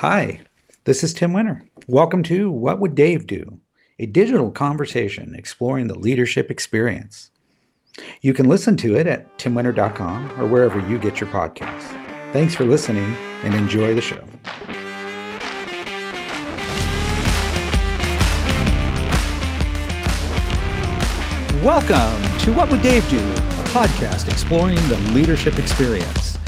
Hi, this is Tim Winter. Welcome to What Would Dave Do? A digital conversation exploring the leadership experience. You can listen to it at timwinter.com or wherever you get your podcasts. Thanks for listening and enjoy the show. Welcome to What Would Dave Do? A podcast exploring the leadership experience.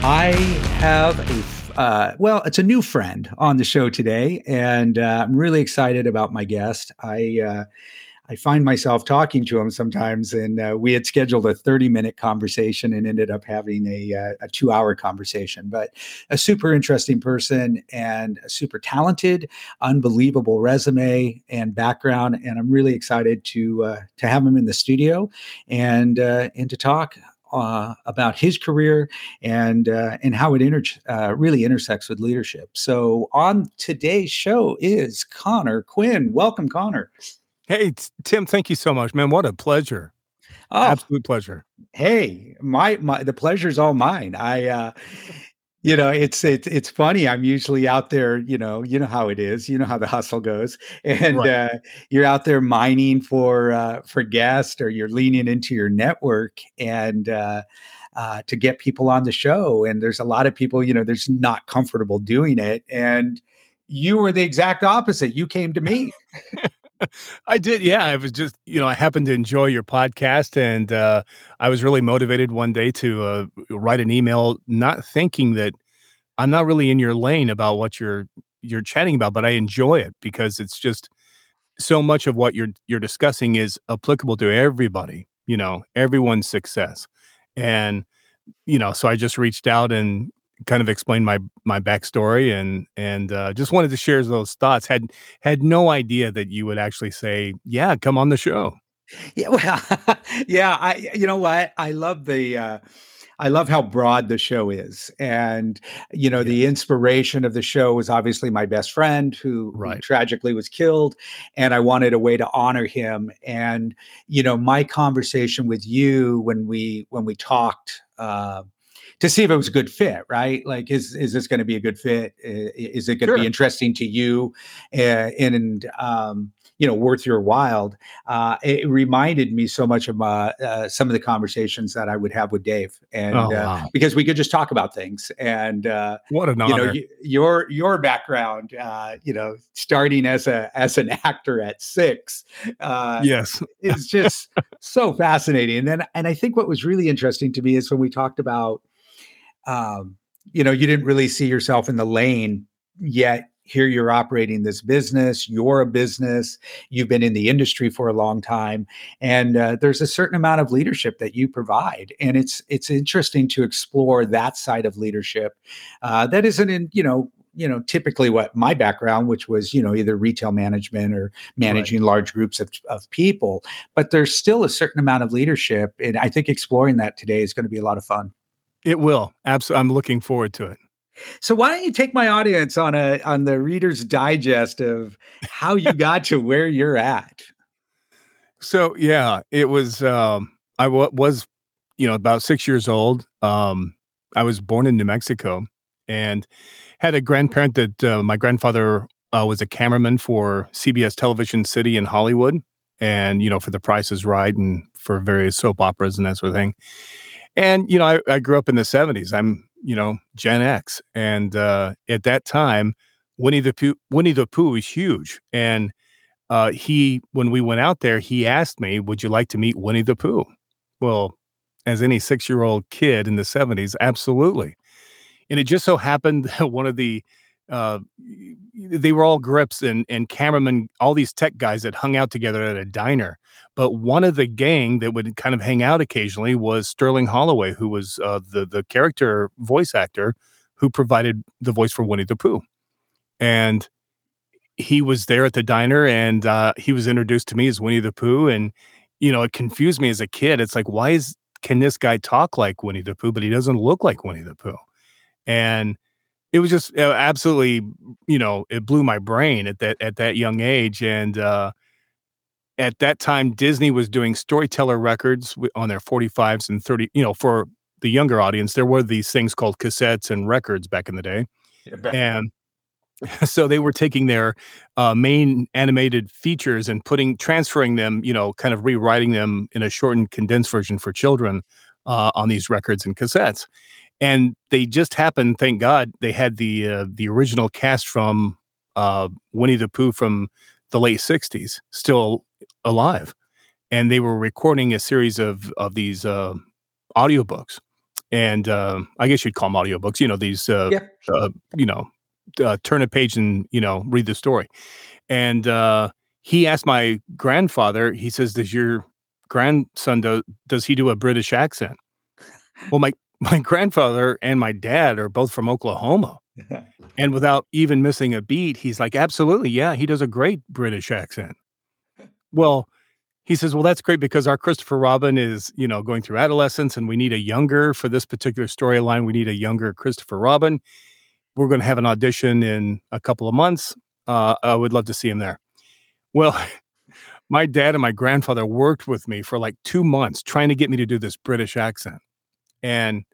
I have a uh, well, it's a new friend on the show today, and uh, I'm really excited about my guest. I uh, I find myself talking to him sometimes, and uh, we had scheduled a 30 minute conversation and ended up having a, uh, a two hour conversation. But a super interesting person and a super talented, unbelievable resume and background, and I'm really excited to uh, to have him in the studio and and to talk uh, about his career and uh, and how it inter- uh, really intersects with leadership. So on today's show is Connor Quinn. Welcome, Connor. Hey Tim, thank you so much, man. What a pleasure. Oh, Absolute pleasure. Hey, my my the pleasure's all mine. I uh you know it's it's it's funny i'm usually out there you know you know how it is you know how the hustle goes and right. uh, you're out there mining for uh, for guests or you're leaning into your network and uh, uh, to get people on the show and there's a lot of people you know there's not comfortable doing it and you were the exact opposite you came to me I did. Yeah. I was just, you know, I happened to enjoy your podcast and uh, I was really motivated one day to uh, write an email, not thinking that I'm not really in your lane about what you're you're chatting about, but I enjoy it because it's just so much of what you're you're discussing is applicable to everybody, you know, everyone's success. And you know, so I just reached out and kind of explained my my backstory and and uh, just wanted to share those thoughts. Had had no idea that you would actually say, "Yeah, come on the show." Yeah, well, yeah. I you know what I love the. Uh, I love how broad the show is. And, you know, yeah. the inspiration of the show was obviously my best friend who, right. who, tragically was killed. And I wanted a way to honor him. And, you know, my conversation with you when we when we talked uh, to see if it was a good fit, right? Like, is is this going to be a good fit? Is it going to sure. be interesting to you? Uh, and um, you know, worth your while. Uh, it reminded me so much of my, uh, some of the conversations that I would have with Dave, and oh, uh, wow. because we could just talk about things. And uh, what an honor! You know, your your background, uh, you know, starting as a as an actor at six, yes, is just so fascinating. And then, and I think what was really interesting to me is when we talked about um, you know, you didn't really see yourself in the lane yet. Here you're operating this business. You're a business. You've been in the industry for a long time, and uh, there's a certain amount of leadership that you provide, and it's it's interesting to explore that side of leadership uh, that isn't in you know you know typically what my background which was you know either retail management or managing right. large groups of, of people but there's still a certain amount of leadership and i think exploring that today is going to be a lot of fun it will. Absolutely. I'm looking forward to it. So why don't you take my audience on a on the reader's digest of how you got to where you're at? So yeah, it was um I w- was you know about 6 years old. Um I was born in New Mexico and had a grandparent that uh, my grandfather uh, was a cameraman for CBS Television City in Hollywood and you know for the Price is Right and for various soap operas and that sort of thing. And you know, I, I grew up in the '70s. I'm you know Gen X, and uh, at that time, Winnie the Pooh, Winnie the Pooh was huge. And uh, he, when we went out there, he asked me, "Would you like to meet Winnie the Pooh?" Well, as any six-year-old kid in the '70s, absolutely. And it just so happened that one of the uh, they were all grips and and cameramen, all these tech guys that hung out together at a diner. But one of the gang that would kind of hang out occasionally was Sterling Holloway, who was uh, the the character voice actor who provided the voice for Winnie the Pooh, and he was there at the diner, and uh, he was introduced to me as Winnie the Pooh, and you know it confused me as a kid. It's like why is can this guy talk like Winnie the Pooh, but he doesn't look like Winnie the Pooh, and it was just uh, absolutely you know it blew my brain at that at that young age and uh at that time Disney was doing storyteller records on their 45s and 30 you know for the younger audience there were these things called cassettes and records back in the day yeah, and so they were taking their uh, main animated features and putting transferring them you know kind of rewriting them in a shortened condensed version for children uh, on these records and cassettes and they just happened thank god they had the uh, the original cast from uh, winnie the pooh from the late 60s still alive and they were recording a series of of these uh, audiobooks and uh, i guess you'd call them audiobooks you know these uh, Yeah, uh, you know, uh, turn a page and you know read the story. And uh, he asked my grandfather. He says, "Does your grandson do does he do a British accent?" Well, my my grandfather and my dad are both from Oklahoma, and without even missing a beat, he's like, "Absolutely, yeah, he does a great British accent." Well, he says, "Well, that's great because our Christopher Robin is, you know, going through adolescence, and we need a younger for this particular storyline. We need a younger Christopher Robin. We're going to have an audition in a couple of months. Uh, I would love to see him there." Well, my dad and my grandfather worked with me for like two months trying to get me to do this British accent, and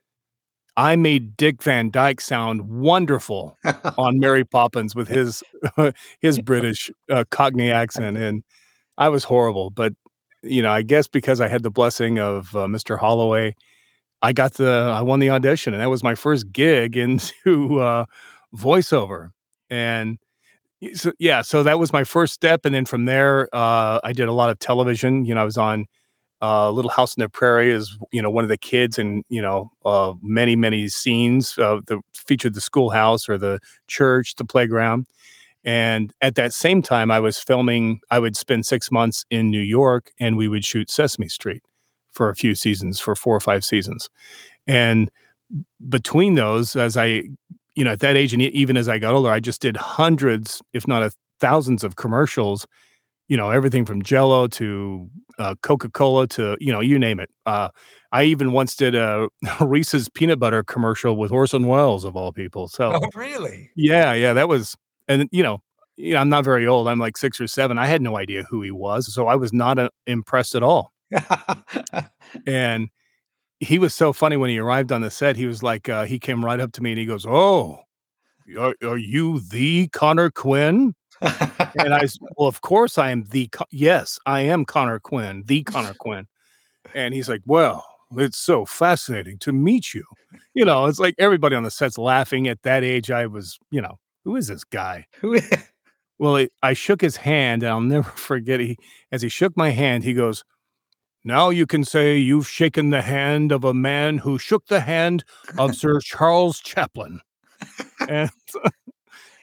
I made Dick Van Dyke sound wonderful on Mary Poppins with his his British uh, Cockney accent, and I was horrible. But you know, I guess because I had the blessing of uh, Mr. Holloway, I got the I won the audition, and that was my first gig into uh, voiceover. And so, yeah, so that was my first step, and then from there, uh, I did a lot of television. You know, I was on uh, Little House on the Prairie is you know one of the kids, and you know uh, many many scenes uh, that featured the schoolhouse or the church, the playground. And at that same time, I was filming. I would spend six months in New York, and we would shoot Sesame Street for a few seasons, for four or five seasons. And between those, as I, you know, at that age, and even as I got older, I just did hundreds, if not a thousands, of commercials. You know, everything from Jello to uh, Coca Cola to you know, you name it. Uh, I even once did a Reese's peanut butter commercial with Orson Welles of all people. So oh, really? yeah, yeah, that was, and you know, you know, I'm not very old. I'm like six or seven. I had no idea who he was, so I was not uh, impressed at all. And he was so funny when he arrived on the set. He was like, uh, he came right up to me and he goes, "Oh, are, are you the Connor Quinn?" And I, well, of course I am the. Yes, I am Connor Quinn, the Connor Quinn. And he's like, "Well, it's so fascinating to meet you." You know, it's like everybody on the set's laughing. At that age, I was, you know, who is this guy? Who- Well, it, I shook his hand, and I'll never forget. He, as he shook my hand, he goes, "Now you can say you've shaken the hand of a man who shook the hand of Sir Charles Chaplin." And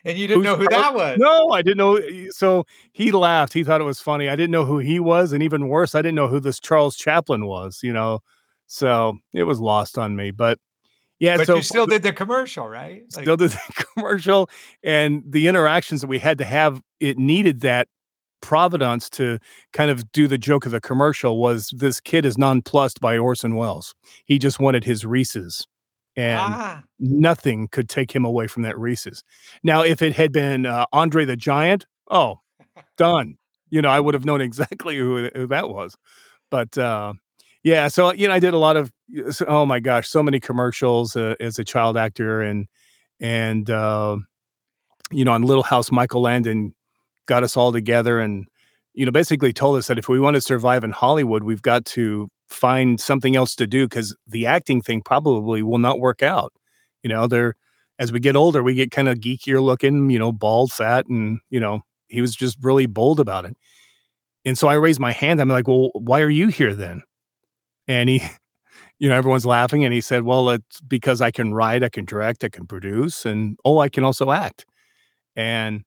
and you didn't Who's know who that was. no, I didn't know. Eh, so he laughed. He thought it was funny. I didn't know who he was, and even worse, I didn't know who this Charles Chaplin was. You know, so it was lost on me. But yeah, but so you still did the commercial, right? Like- still did the commercial and the interactions that we had to have it needed that providence to kind of do the joke of the commercial was this kid is nonplussed by orson welles he just wanted his reese's and ah, nothing could take him away from that reese's. Now if it had been uh, andre the giant oh done. You know i would have known exactly who, who that was. But uh yeah so you know i did a lot of oh my gosh so many commercials uh, as a child actor and and uh you know on little house michael landon got us all together and you know basically told us that if we want to survive in hollywood we've got to find something else to do because the acting thing probably will not work out you know they're as we get older we get kind of geekier looking you know bald fat and you know he was just really bold about it. And so i raised my hand i'm like well why are you here then? And he you know everyone's laughing and he said well it's because i can write i can direct i can produce and oh i can also act. And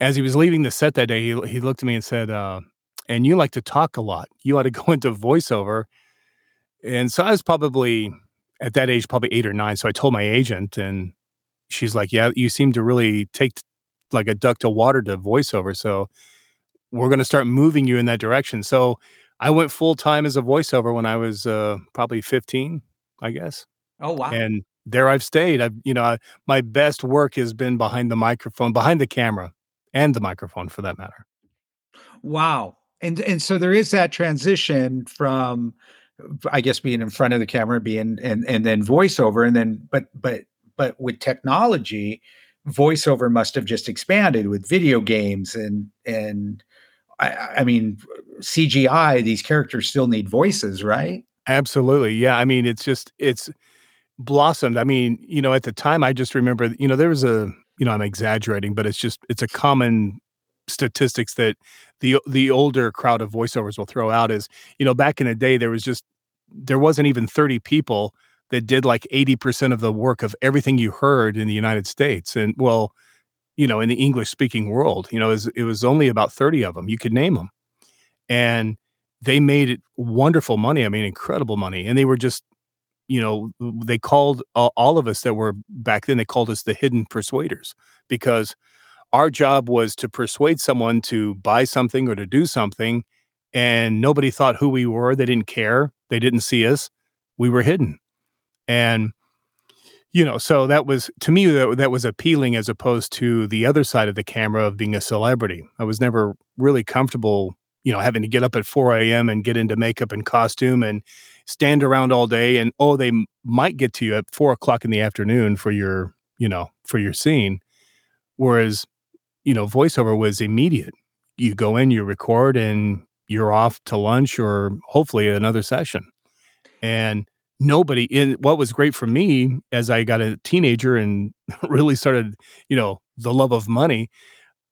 as he was leaving the set that day he, he looked at me and said uh, and you like to talk a lot you ought to go into voiceover and so i was probably at that age probably eight or nine so i told my agent and she's like yeah you seem to really take like a duck to water to voiceover so we're going to start moving you in that direction so i went full time as a voiceover when i was uh, probably 15 i guess oh wow. and there I've stayed. I've you know I, my best work has been behind the microphone, behind the camera, and the microphone for that matter. Wow. And and so there is that transition from I guess being in front of the camera being and and then voiceover and then but but but with technology voiceover must have just expanded with video games and and I, I mean CGI. These characters still need voices, right? Absolutely, yeah. I mean, it's just it's blossomed. I mean, you know, at the time, I just remember, you know, there was a, you know, I'm exaggerating, but it's just it's a common statistics that the the older crowd of voiceovers will throw out is, you know, back in the day, there was just there wasn't even 30 people that did like 80% of the work of everything you heard in the United States. And well, you know, in the English speaking world, you know, it was, it was only about 30 of them. You could name them. And they made wonderful money. I mean, incredible money. And they were just, you know, they called all, all of us that were back then, they called us the hidden persuaders because our job was to persuade someone to buy something or to do something. And nobody thought who we were. They didn't care. They didn't see us. We were hidden and you know so that was to me that, that was appealing as opposed to the other side of the camera of being a celebrity i was never really comfortable you know having to get up at 4 a.m and get into makeup and costume and stand around all day and oh they might get to you at four o'clock in the afternoon for your you know for your scene whereas you know voiceover was immediate you go in you record and you're off to lunch or hopefully another session and nobody in what was great for me as I got a teenager and really started, you know, the love of money.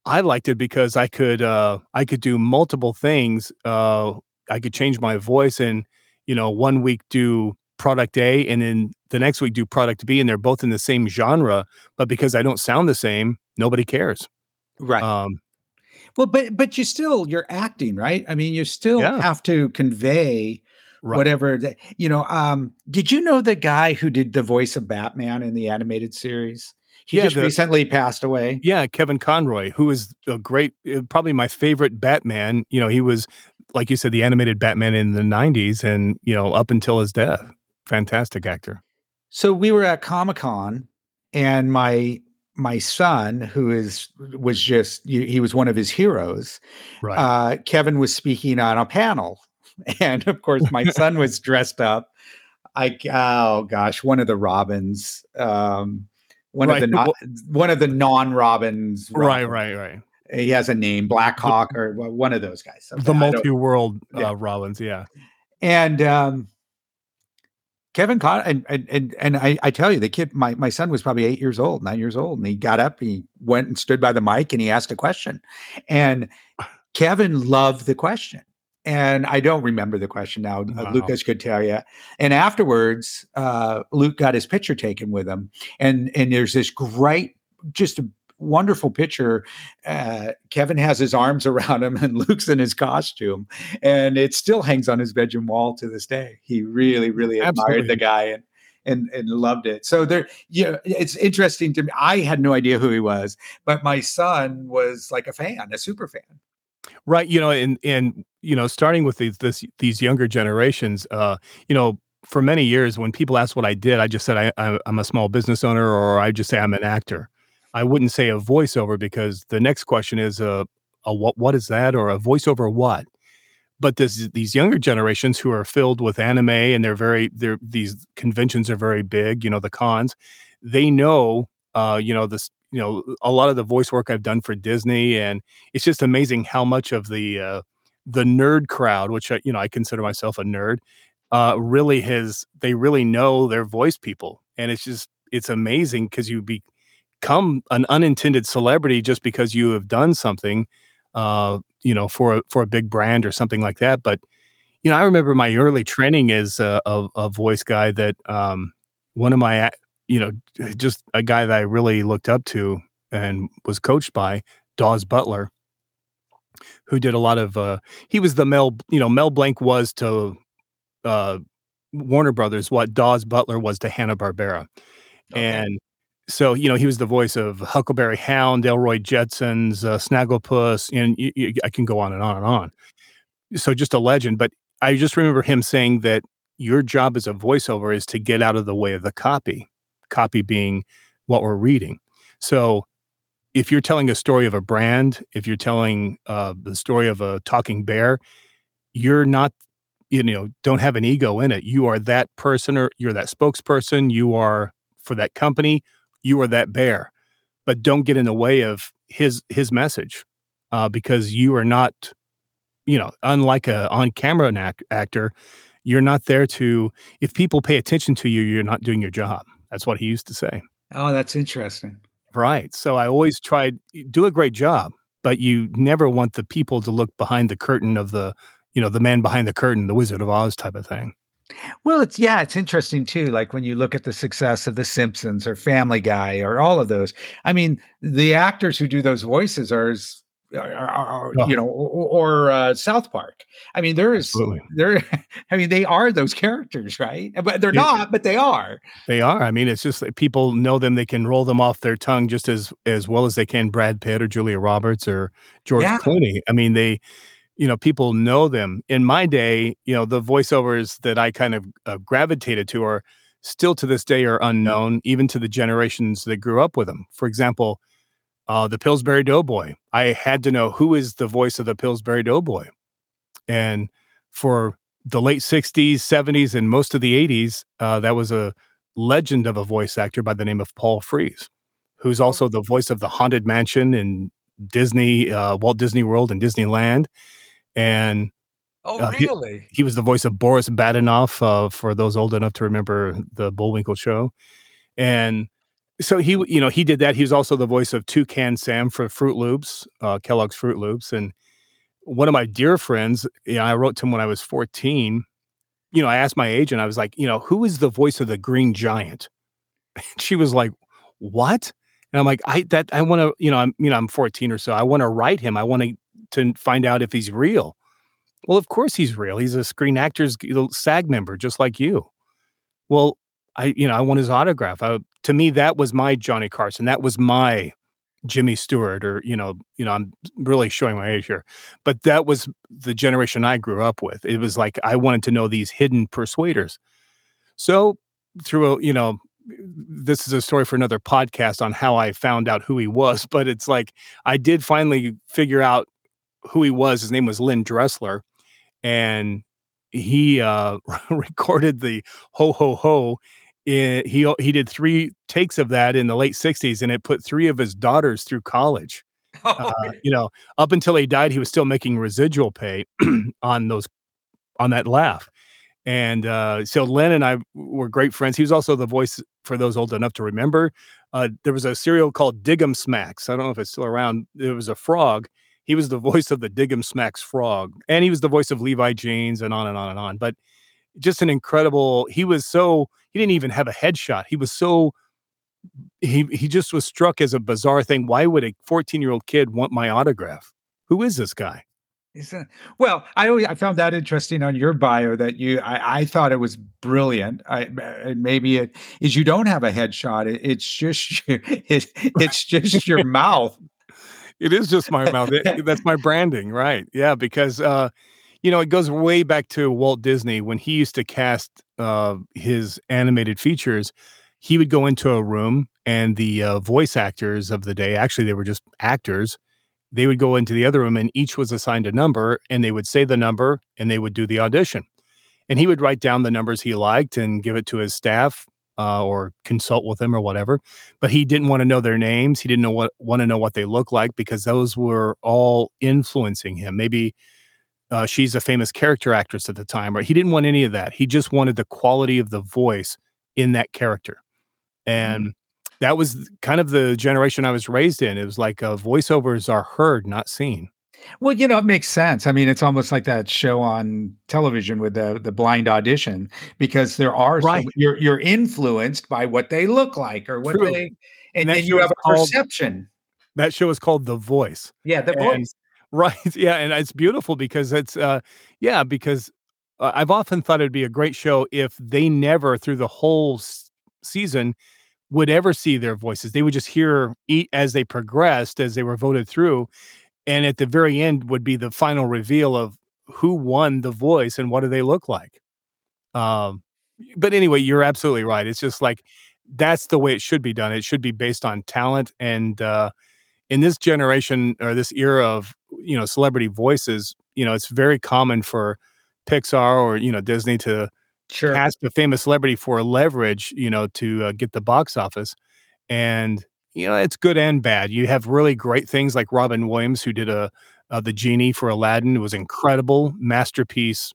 I liked it because I could uh I could do multiple things. Uh I could change my voice and you know, one week do product A and then the next week do product B and they're both in the same genre, but because I don't sound the same, nobody cares. Right. Um well, but but you still you're acting, right? I mean, you still yeah. have to convey right. whatever that you know um did you know the guy who did the voice of batman in the animated series he yeah, just the, recently passed away yeah kevin conroy who is a great uh, probably my favorite batman you know he was like you said the animated batman in the 90s and you know up until his death fantastic actor so we were at comic-con and my my son who is was just he was one of his heroes right uh, kevin was speaking on a panel and of course my son was dressed up. I oh gosh, one of the Robins, um, one right. of the non, one of the non Robins. Right, right, right. He has a name, Blackhawk, or one of those guys. The multi-world uh, Robins, yeah. And um, Kevin Con and and and, and I, I tell you, the kid, my my son was probably eight years old, nine years old, and he got up, he went and stood by the mic, and he asked a question, and Kevin loved the question and I don't remember the question now. Uh, wow. Lucas could tell you. And afterwards, uh, Luke got his picture taken with him, and and there's this great, just a wonderful picture. Uh, Kevin has his arms around him, and Luke's in his costume, and it still hangs on his bedroom wall to this day. He really, really admired Absolutely. the guy and. And, and loved it. So there, you know, it's interesting to me. I had no idea who he was, but my son was like a fan, a super fan. Right. You know, and and you know, starting with these this, these younger generations, uh, you know, for many years when people ask what I did, I just said I, I I'm a small business owner, or I just say I'm an actor. I wouldn't say a voiceover because the next question is a a what what is that or a voiceover what? But this these younger generations who are filled with anime and they're very they're these conventions are very big, you know, the cons, they know uh, you know, this you know a lot of the voice work I've done for Disney, and it's just amazing how much of the uh, the nerd crowd, which I, you know I consider myself a nerd, uh, really has they really know their voice people, and it's just it's amazing because you become an unintended celebrity just because you have done something, uh, you know, for a, for a big brand or something like that. But you know, I remember my early training as a, a, a voice guy that um, one of my you know, just a guy that I really looked up to and was coached by, Daws Butler, who did a lot of uh he was the Mel, you know, Mel Blanc was to uh Warner Brothers what Daws Butler was to Hanna-Barbera. Okay. And so, you know, he was the voice of Huckleberry Hound, Elroy Jetsons, uh, Snagglepuss, and I can go on and on and on. So just a legend. But I just remember him saying that your job as a voiceover is to get out of the way of the copy copy being what we're reading. So if you're telling a story of a brand, if you're telling uh, the story of a talking bear, you're not, you know, don't have an ego in it. You are that person or you're that spokesperson. You are for that company. You are that bear. but don't get in the way of his his message uh, because you are not, you know, unlike a on camera act- actor, you're not there to. If people pay attention to you, you're not doing your job. That's what he used to say. Oh, that's interesting. Right. So I always tried do a great job, but you never want the people to look behind the curtain of the, you know, the man behind the curtain, the Wizard of Oz type of thing. Well, it's yeah, it's interesting too. Like when you look at the success of The Simpsons or Family Guy or all of those. I mean, the actors who do those voices are, are, are oh. you know, or, or uh, South Park. I mean, there is there. I mean, they are those characters, right? But they're not. But they are. They are. I mean, it's just that people know them. They can roll them off their tongue just as as well as they can Brad Pitt or Julia Roberts or George yeah. Clooney. I mean, they you know people know them. In my day you know the voiceovers that i kind of uh, gravitated to are still to this day are unknown even to the generations that grew up with them for example uh, the pillsbury doughboy. I had to know who is the voice of the pillsbury doughboy. And for the late 60s 70s and most of the 80s uh, that was a legend of a voice actor by the name of paul frees who's oh. also the voice of the haunted mansion in disney uh, walt disney world and disneyland and oh, uh, really? He, he, was the voice of Boris Badenov uh, for those old enough to remember the Bullwinkle show, and so he, you know, he did that. He was also the voice of Toucan Sam for Froot Loops, uh, Kellogg's Froot Loops, and one of my dear friends. You know, I wrote to him when I was fourteen. You know, I asked my agent. I was like, you know, who is the voice of the Green Giant? And she was like, what? And I'm like, I that I want to, you know, I'm you know, I'm 14 or so. I want to write him. I want to to find out if he's real. Well, of course he's real. He's a Screen Actors uh, SAG member, just like you. Well, I, you know, I want his autograph. I, to me, that was my Johnny Carson. That was my Jimmy Stewart, or you know, you know, I'm really showing my age here, but that was the generation I grew up with. It was like I wanted to know these hidden persuaders. So through a, you know, this is a story for another podcast on how I found out who he was, but it's like I did finally figure out who he was. His name was Len Dresslar, and he uh, recorded the ho ho ho. In, he he did three takes of that in the late '60s, and it put three of his daughters through college. Oh, uh, you know, up until he died, he was still making residual pay on those on that laugh. And uh, so Len and I were great friends. He was also the voice for those old enough to remember. Uh, there was a cereal called Dig'em Smacks. I don't know if it's still around. There was a frog, he was the voice of the Dig'em Smacks frog, and he was the voice of Levi Janes, and on and on and on. But just an incredible. He was so he didn't even have a headshot. He was so he he just was struck as a bizarre thing. Why would a 14 year old kid want my autograph? Who is this guy? well, I always I found that interesting on your bio that you I, I thought it was brilliant. I maybe it is you don't have a headshot. It, it's just it, it's just your mouth it is just my mouth. It, that's my branding, right? Yeah, because uh, you know it goes way back to Walt Disney when he used to cast uh, his animated features. He would go into a room, and the uh, voice actors of the day, actually, they were just actors. They would go into the other room, and each was assigned a number, and they would say the number, and they would do the audition. And he would write down the numbers he liked and give it to his staff uh, or consult with them or whatever. But he didn't want to know their names. He didn't know what want to know what they look like because those were all influencing him. Maybe uh, she's a famous character actress at the time, right? He didn't want any of that. He just wanted the quality of the voice in that character, and mm-hmm. that was kind of the generation I was raised in. It was like uh, voiceovers are heard, not seen. Well, you know, it makes sense. I mean, it's almost like that show on television with the the blind audition because there are right. Some, you're you're influenced by what they look like or what True. they and, and, you have a called, perception. That show is called The Voice. Yeah, The and, Voice. Right. Yeah, and it's beautiful because it's uh yeah, because uh, I've often thought it'd be a great show if they never through the whole s- season would ever see their voices. They would just hear eat as they progressed as they were voted through and at the very end would be the final reveal of who won the voice and what do they look like. Um but anyway you're absolutely right. It's just like that's the way it should be done. It should be based on talent and uh in this generation or this era of you know celebrity voices you know it's very common for pixar or you know disney to sure. cast a famous celebrity for leverage you know to uh, get the box office. And you know, it's good and bad. You have really great things like Robin Williams, who did a uh, the genie for Aladdin. It was incredible masterpiece.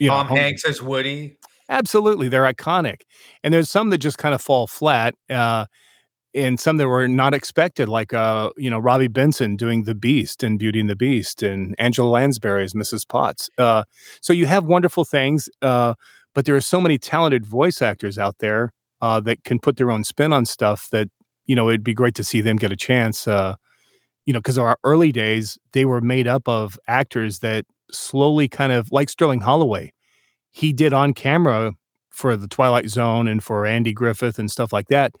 You Tom know, Hanks as Woody. Absolutely, they're iconic. And there's some that just kind of fall flat. Uh, and some that were not expected, like uh, you know, Robby Benson doing the Beast and Beauty and the Beast, and Angela Lansbury as Mrs. Potts. Uh, so you have wonderful things, uh, but there are so many talented voice actors out there uh, that can put their own spin on stuff that you know it'd be great to see them get a chance. Uh, you know, because our early days they were made up of actors that slowly kind of like Sterling Holloway. He did on camera for the Twilight Zone and for Andy Griffith and stuff like that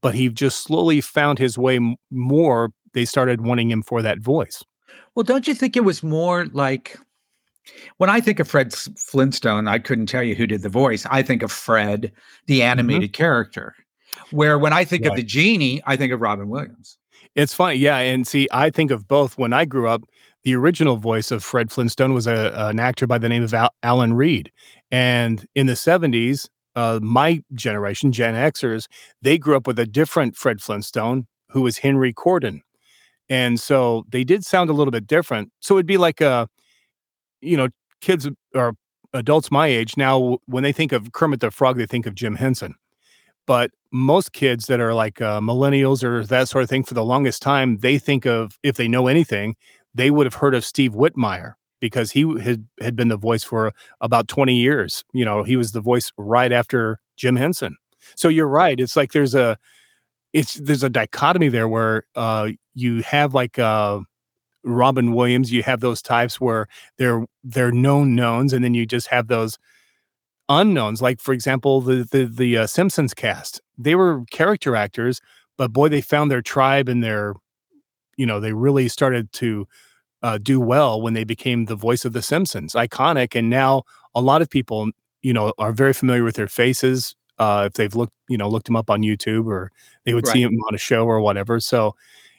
but he just slowly found his way m- more. They started wanting him for that voice. Well, don't you think it was more like when I think of Fred Flintstone, I couldn't tell you who did the voice. I think of Fred, the mm-hmm. animated mm-hmm. character. Where when I think right. of the genie, I think of Robin Williams. It's funny, yeah. And see, I think of both. When I grew up, the original voice of Fred Flintstone was a, an actor by the name of Al- Alan Reed. And in the 70s, uh, my generation, Gen Xers, they grew up with a different Fred Flintstone who was Henry Corden. And so they did sound a little bit different. So it'd be like, a, uh, you know, kids or adults my age now, when they think of Kermit the Frog, they think of Jim Henson. But most kids that are like uh, millennials or that sort of thing, for the longest time, they think of, if they know anything, they would have heard of Steve Whitmire because he had, had been the voice for about 20 years. You know, he was the voice right after Jim Henson. So you're right. It's like there's a it's there's a dichotomy there where uh you have like uh Robin Williams, you have those types where they're they're known knowns, and then you just have those unknowns. Like for example, the the the uh, Simpsons cast, they were character actors, but boy, they found their tribe and their, you know, they really started to uh, do well when they became the voice of the Simpsons, iconic. And now a lot of people, you know, are very familiar with their faces. Uh, if they've looked, you know, looked them up on YouTube or they would right. see them on a show or whatever. So,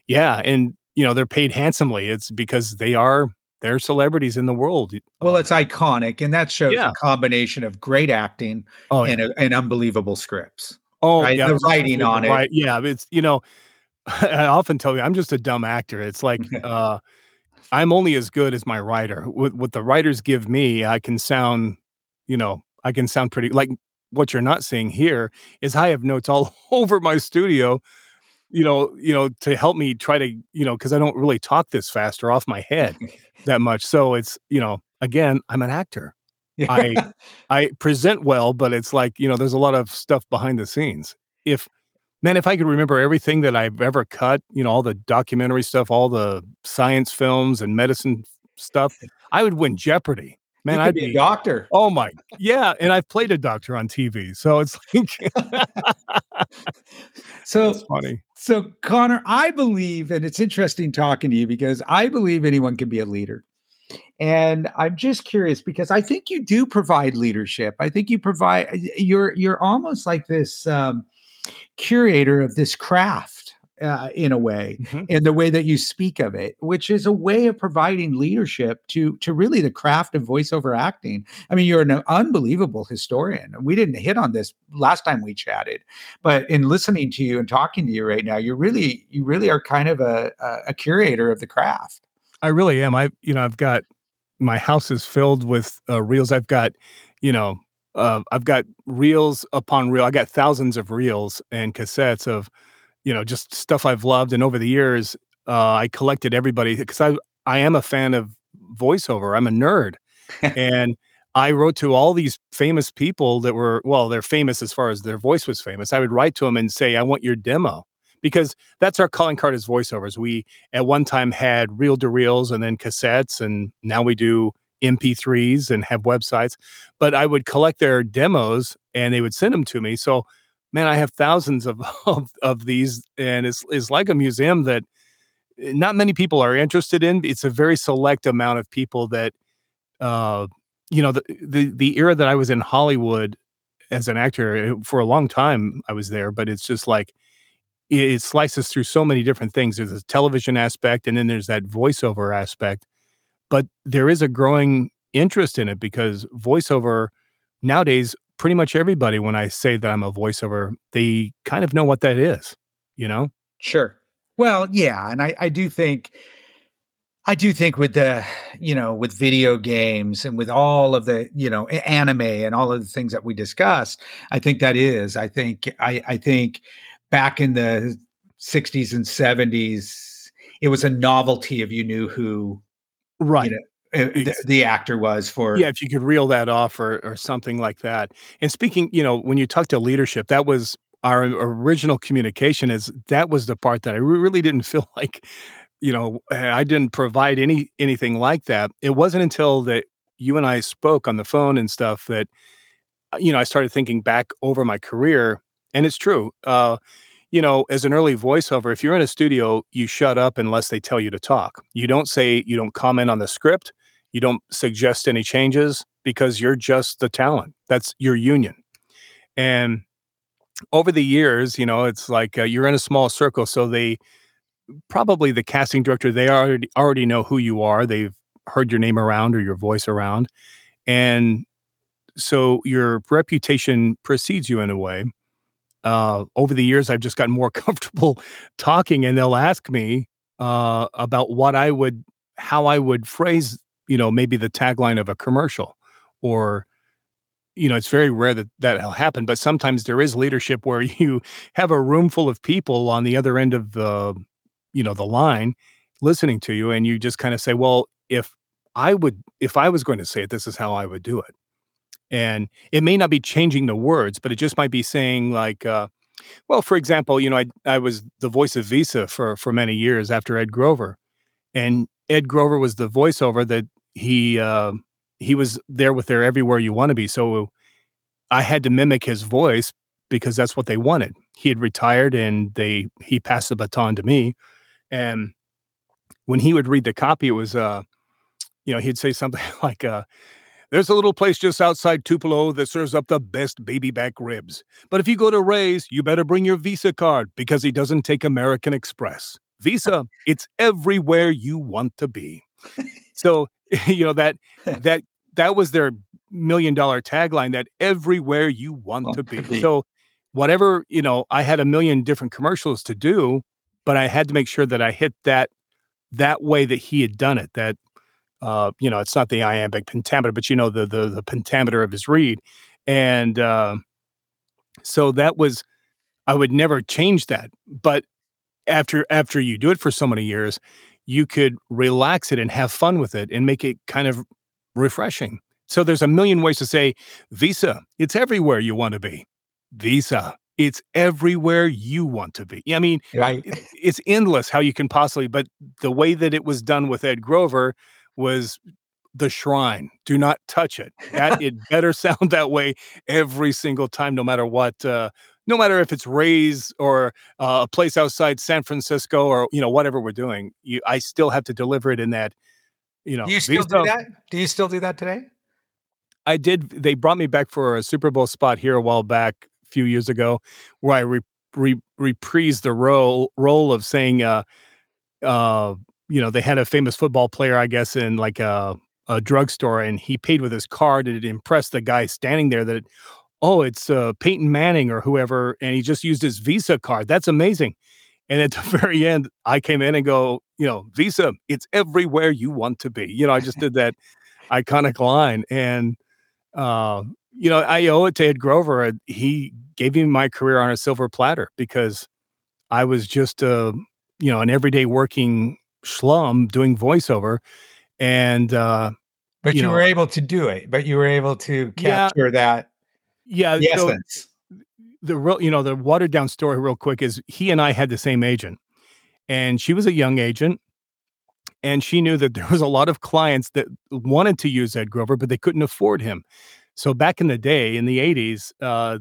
yeah, and you know, they're paid handsomely. It's because they are they're celebrities in the world. Well, it's iconic, and that shows yeah. a combination of great acting oh, and, a, and unbelievable scripts. Oh, right? yeah, the writing on it. right. it. Yeah, it's you know, I often tell you I'm just a dumb actor. It's like uh I'm only as good as my writer. What, what the writers give me, I can sound, you know, I can sound pretty like what you're not seeing here is I have notes all over my studio, you know, you know, to help me try to, you know, because I don't really talk this fast or off my head that much. So it's, you know, again, I'm an actor. I I present well, but it's like, you know, there's a lot of stuff behind the scenes. If man, if I could remember everything that I've ever cut, you know, all the documentary stuff, all the science films and medicine stuff, I would win Jeopardy. Man, I'd be a doctor. Oh my, yeah, and I've played a doctor on TV, so it's like, so That's funny. So Connor, I believe, and it's interesting talking to you because I believe anyone can be a leader. And I'm just curious because I think you do provide leadership. I think you provide. You're you're almost like this. Um, curator of this craft uh, in a way mm-hmm. in the way that you speak of it which is a way of providing leadership to to really the craft of voiceover acting. I mean you're an unbelievable historian. We didn't hit on this last time we chatted but in listening to you and talking to you right now you're really you really are kind of a a curator of the craft. I really am. I you know i've got my house is filled with uh, reels. I've got you know uh, I've got reels upon reel. I got thousands of reels and cassettes of, you know, just stuff I've loved. And over the years, uh, I collected everybody because I I am a fan of voiceover. I'm a nerd, and I wrote to all these famous people that were well, they're famous as far as their voice was famous. I would write to them and say, "I want your demo." Because that's our calling card as voiceovers. We at one time had reel to reels and then cassettes, and now we do MP3s and have websites, but I would collect their demos and they would send them to me. So, man, I have thousands of of, of these, and it's it's like a museum that eh, not many people are interested in. It's a very select amount of people that, uh, you know, the the the era that I was in Hollywood as an actor eh, for a long time, I was there, but it's just like it slices through so many different things. There's a television aspect, and then there's that voiceover aspect but there is a growing interest in it because voiceover nowadays pretty much everybody when i say that i'm a voiceover they kind of know what that is you know Sure. Well, yeah, and I, I do think I do think with the, you know, with video games and with all of the, you know, anime and all of the things that we discussed, I think that is. I think I I think back in the 60s and 70s, it was a novelty if you knew who right. You know, the, the, actor was for yeah if you could reel that off or or something like that and speaking you know when you talk to leadership that was our original communication is that was the part that i really didn't feel like you know i didn't provide any anything like that it wasn't until that you and i spoke on the phone and stuff that uh, you know i started thinking back over my career and it's true uh you know, as an early voiceover, if you're in a studio, you shut up unless they tell you to talk. You don't say, you don't comment on the script. You don't suggest any changes because you're just the talent. That's your union. And over the years, you know, it's like uh, you're in a small circle. So they probably the casting director, they already already know who you are. They've heard your name around or your voice around. And so your reputation precedes you in a way. Uh, over the years, I've just gotten more comfortable talking, and they'll ask me uh, about what I would, how I would phrase you know, maybe the tagline of a commercial or you know, it's very rare that that'll happen, but sometimes there is leadership where you have a room full of people on the other end of the, you know, the line listening to you. And you just kind of say, well, if I would, if I was going to say it, this is how I would do it. And it may not be changing the words, but it just might be saying like, uh, well, for example, you know, I, I was the voice of Visa for, for many years after Ed Grover and Ed Grover was the voiceover that he uh, he was there with their everywhere you want to be. So I had to mimic his voice because that's what they wanted. He had retired and they he passed the baton to me. And when he would read the copy, it was uh, you know, he'd say something like uh there's a little place just outside Tupelo that serves up the best baby back ribs. But if you go to Ray's, you better bring your Visa card because he doesn't take American Express. Visa, it's everywhere you want to be. So you know that that that was their million dollar tagline that everywhere you want to be. So whatever, you know, I had a million different commercials to do, but I had to make sure that I hit that that way that he had done it. That uh, you know, it's not the iambic pentameter, but you know, the the the pentameter of his read. And uh, so that was I would never change that. But after after you do it for so many years, you could relax it and have fun with it and make it kind of refreshing. So there's a million ways to say Visa, it's everywhere you want to be. Visa, it's everywhere you want to be. I mean, right. it's endless how you can possibly, but the way that it was done with Ed Grover was the shrine. Do not touch it. That it better sound that way every single time, no matter what uh, no matter if it's Ray's or uh, a place outside San Francisco or you know whatever we're doing, you, I still have to deliver it in that. You know, do you still do that? Do you still do that today? I did. They brought me back for a Super Bowl spot here a while back, a few years ago, where I re, re, reprised the role role of saying, uh, uh, you know, they had a famous football player, I guess, in like a a drugstore, and he paid with his card, and it impressed the guy standing there that oh, it's uh, Peyton Manning or whoever, and he just used his Visa card. That's amazing. And at the very end, I came in and go, you know, Visa, it's everywhere you want to be. You know, I just did that iconic line. And, uh, you know, I owe it to Ed Grover. He gave me my career on a silver platter because I was just, uh, you know, an everyday working schlum doing voiceover. And, uh, but you, you know, were able to do it, but you were able to capture yeah, that yeah. The so essence. The real, you know, the watered down story, real quick, is he and I had the same agent, and she was a young agent, and she knew that there was a lot of clients that wanted to use Ed Grover, but they couldn't afford him. So back in the day, in the '80s, uh,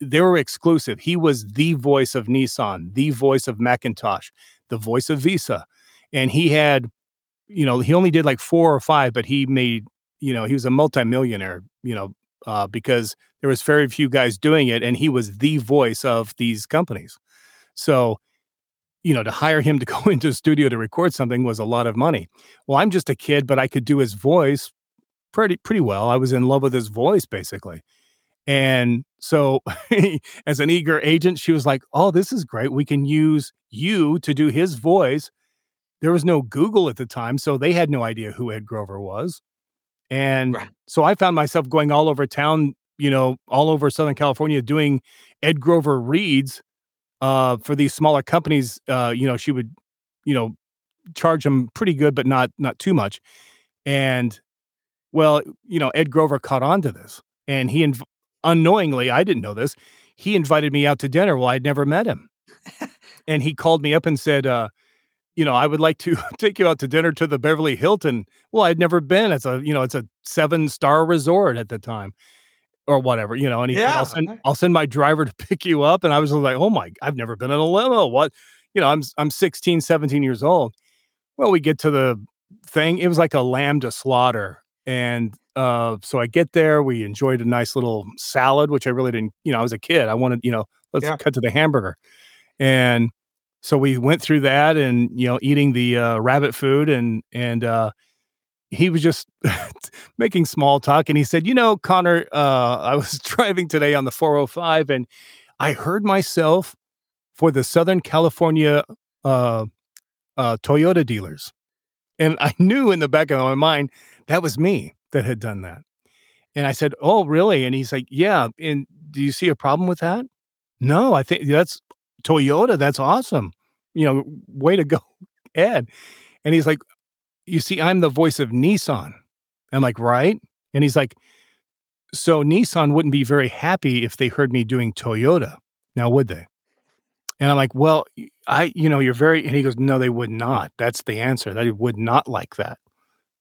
they were exclusive. He was the voice of Nissan, the voice of Macintosh, the voice of Visa, and he had, you know, he only did like four or five, but he made, you know, he was a multimillionaire, you know, uh, because there was very few guys doing it, and he was the voice of these companies. So, you know, to hire him to go into a studio to record something was a lot of money. Well, I'm just a kid, but I could do his voice pretty pretty well. I was in love with his voice basically. And so, as an eager agent, she was like, Oh, this is great. We can use you to do his voice. There was no Google at the time, so they had no idea who Ed Grover was. And right. so I found myself going all over town, you know, all over Southern California doing Ed Grover reads uh, for these smaller companies. Uh, you know, she would, you know, charge them pretty good, but not not too much. And well, you know, Ed Grover caught on to this, and he inv- unknowingly, I didn't know this. He invited me out to dinner. Well, I'd never met him, and he called me up and said, uh, "You know, I would like to take you out to dinner to the Beverly Hilton." Well, I'd never been. It's a you know, it's a seven star resort at the time or whatever, you know, and he yeah. I'll send I'll send my driver to pick you up. And I was like, oh my, I've never been in a limo. What? You know, I'm I'm 16, 17 years old. Well, we get to the thing. It was like a lamb to slaughter. And uh, so I get there, we enjoyed a nice little salad, which I really didn't, you know, I was a kid. I wanted, you know, let's yeah. cut to the hamburger. And so we went through that and, you know, eating the uh, rabbit food and, and, uh, he was just making small talk and he said, You know, Connor, uh, I was driving today on the 405 and I heard myself for the Southern California uh, uh, Toyota dealers. And I knew in the back of my mind that was me that had done that. And I said, Oh, really? And he's like, Yeah. And do you see a problem with that? No, I think that's Toyota. That's awesome. You know, way to go, Ed. And he's like, you see, I'm the voice of Nissan. I'm like, right? And he's like, so Nissan wouldn't be very happy if they heard me doing Toyota. Now, would they? And I'm like, well, I, you know, you're very, and he goes, no, they would not. That's the answer. They would not like that.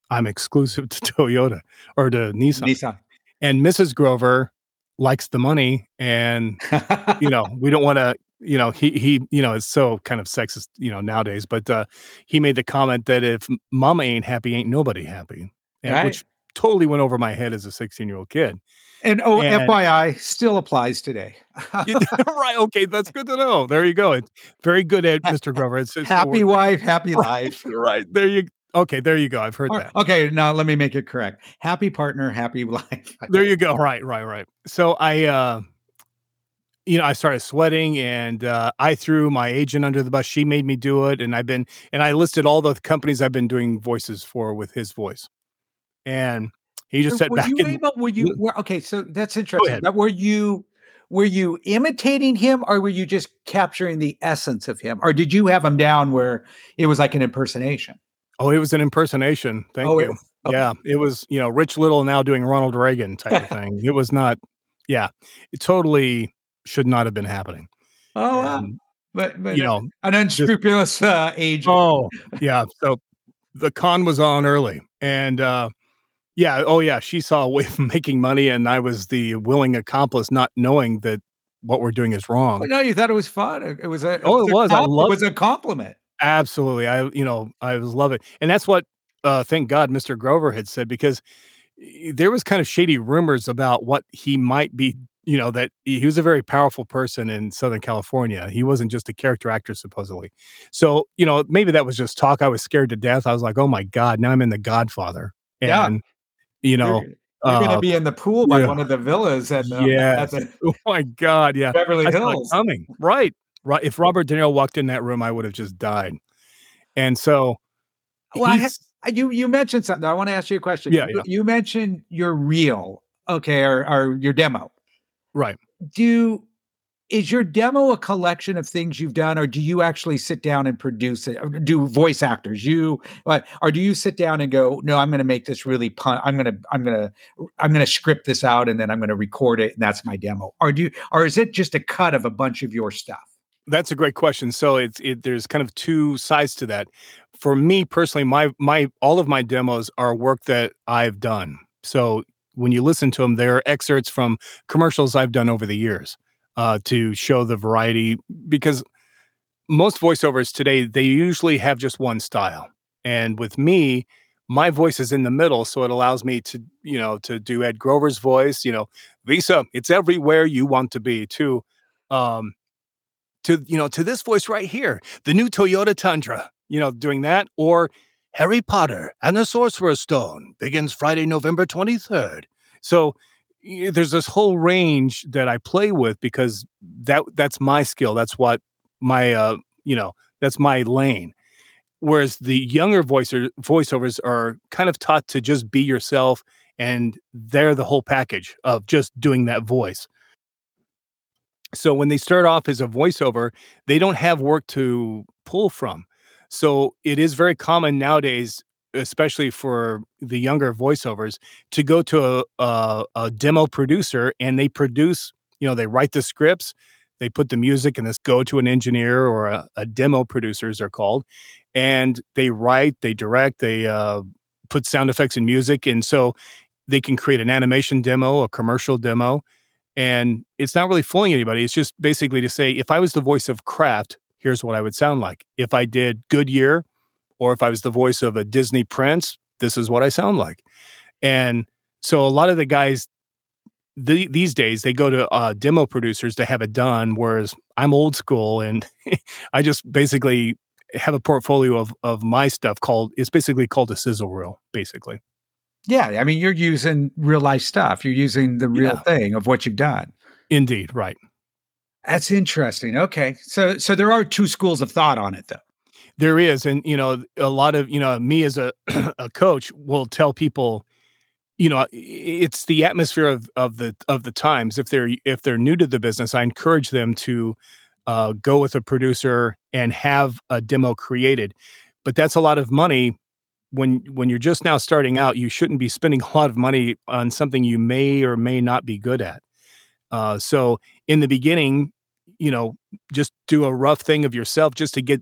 I'm exclusive to Toyota or to Nissan. Nissan. And Mrs. Grover likes the money. And, you know, we don't want to, you know he he you know it's so kind of sexist you know nowadays but uh he made the comment that if mama ain't happy ain't nobody happy and, right. which totally went over my head as a 16 year old kid and oh and, fyi still applies today right okay that's good to know there you go it's very good at mr grover it's, it's happy wife happy life right there you Okay, there you go. I've heard that. Okay, now let me make it correct. Happy partner, happy life. there you go. Right, right, right. So I uh you know, I started sweating and uh, I threw my agent under the bus. She made me do it. And I've been, and I listed all the companies I've been doing voices for with his voice. And he just said back. You in, able, were you, were, okay, so that's interesting. Were you, were you imitating him or were you just capturing the essence of him? Or did you have him down where it was like an impersonation? Oh, it was an impersonation. Thank oh, you. It, okay. Yeah. It was, you know, Rich Little now doing Ronald Reagan type of thing. It was not, yeah, it totally should not have been happening. Oh, um, but, but you know, an unscrupulous just, uh, agent. Oh, yeah. So the con was on early, and uh, yeah, oh yeah, she saw a way of making money, and I was the willing accomplice, not knowing that what we're doing is wrong. No, you thought it was fun. It was a oh, it was. I love it was a compliment. Absolutely, I you know I was love it, and that's what uh, thank God Mr. Grover had said because there was kind of shady rumors about what he might be you know that he was a very powerful person in southern california. He wasn't just a character actor supposedly. So you know maybe that was just talk. I was scared to death. I was like oh my god now i'm in the godfather. And yeah. you know you're, you're uh, gonna be in the pool by yeah. one of the villas and uh, yeah oh my god yeah. Beverly hills. coming. Right. Right if robert de niro walked in that room i would have just died. And so well I, you you mentioned something. I want to ask you a question. Yeah, yeah. you mentioned your reel okay or, or your demo Right. Do is your demo a collection of things you've done, or do you actually sit down and produce it? Do voice actors you, uh, or do you sit down and go, no, I'm going to make this really pun. I'm going to, I'm going to, I'm going to script this out, and then I'm going to record it, and that's my demo. Or do, you, or is it just a cut of a bunch of your stuff? That's a great question. So it's it, there's kind of two sides to that. For me personally, my my all of my demos are work that I've done. So when you listen to them, they're excerpts from commercials I've done over the years uh, to show the variety. Because most voiceovers today, they usually have just one style. And with me, my voice is in the middle, so it allows me to, you know, to do Ed Grover's voice. You know, Visa, it's everywhere you want to be. To, um, to you know, to this voice right here, the new Toyota Tundra. You know, doing that, or Harry Potter and the Sorcerer's Stone begins Friday, November 23rd. So there's this whole range that I play with because that that's my skill. That's what my uh you know that's my lane. Whereas the younger voicer voiceovers are kind of taught to just be yourself, and they're the whole package of just doing that voice. So when they start off as a voiceover, they don't have work to pull from. So it is very common nowadays, especially for the younger voiceovers, to go to a, a, a demo producer and they produce, you know, they write the scripts, they put the music and this go to an engineer or a, a demo producers are called, and they write, they direct, they uh, put sound effects and music, and so they can create an animation demo, a commercial demo, and it's not really fooling anybody. It's just basically to say, if I was the voice of Kraft, here's what I would sound like. If I did Goodyear, or if I was the voice of a Disney prince, this is what I sound like. And so a lot of the guys the, these days they go to uh, demo producers to have it done, whereas I'm old school and I just basically have a portfolio of of my stuff called it's basically called a sizzle reel, basically. Yeah, I mean, you're using real life stuff. You're using the real yeah. thing of what you've done. Indeed, right. That's interesting. Okay, so so there are two schools of thought on it, though. There is, and you know, a lot of you know, me as a a coach will tell people, you know, it's the atmosphere of of the of the times. If they're if they're new to the business, I encourage them to uh, go with a producer and have a demo created. But that's a lot of money when when you're just now starting out, you shouldn't be spending a lot of money on something you may or may not be good at. Uh, so in the beginning, you know, just do a rough thing of yourself just to get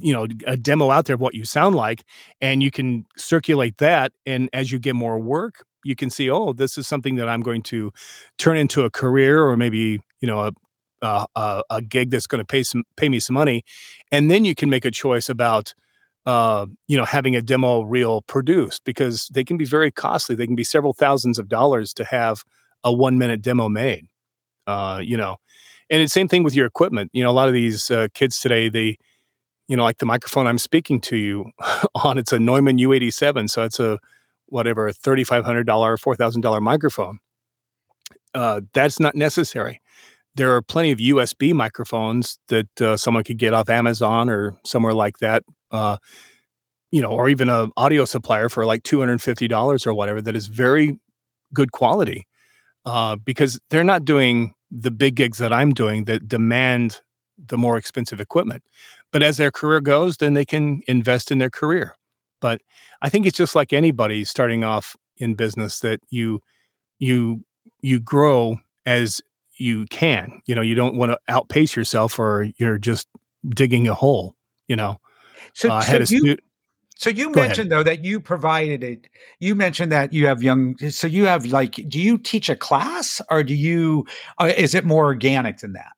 you know a demo out there of what you sound like and you can circulate that and as you get more work you can see oh this is something that i'm going to turn into a career or maybe you know a a, a gig that's going to pay some pay me some money and then you can make a choice about uh, you know, having a demo reel produced because they can be very costly. They can be several thousands of dollars to have a one minute demo made. Uh, you know, and it's the same thing with your equipment. You know, a lot of these uh, kids today, they, you know, like the microphone I'm speaking to you on, it's a Neumann U87, so it's a whatever thirty five hundred dollar, four thousand dollar microphone. Uh, that's not necessary. There are plenty of USB microphones that uh, someone could get off Amazon or somewhere like that uh, you know, or even a audio supplier for like two hundred fifty dollars or whatever that is very good quality, uh, because they're not doing the big gigs that I'm doing that demand the more expensive equipment. But as their career goes, then they can invest in their career. But I think it's just like anybody starting off in business that you you you grow as you can. You know, you don't want to outpace yourself or you're just digging a hole, you know. So, uh, so you, so you Go mentioned ahead. though that you provided it. You mentioned that you have young. So you have like, do you teach a class or do you? Uh, is it more organic than that?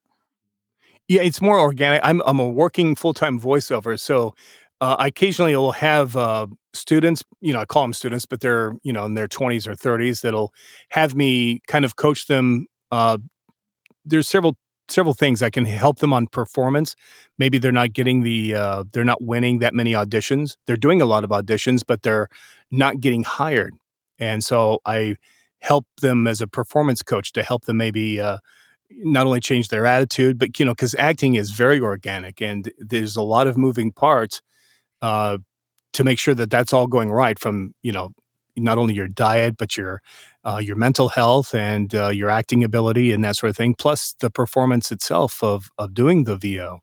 Yeah, it's more organic. I'm I'm a working full time voiceover, so uh, I occasionally will have uh, students. You know, I call them students, but they're you know in their 20s or 30s that'll have me kind of coach them. Uh, there's several several things I can help them on performance. Maybe they're not getting the uh, they're not winning that many auditions. They're doing a lot of auditions, but they're not getting hired. And so I help them as a performance coach to help them maybe uh, not only change their attitude, but you know, because acting is very organic and there's a lot of moving parts uh, to make sure that that's all going right. From you know, not only your diet but your uh, your mental health and uh, your acting ability and that sort of thing, plus the performance itself of of doing the VO.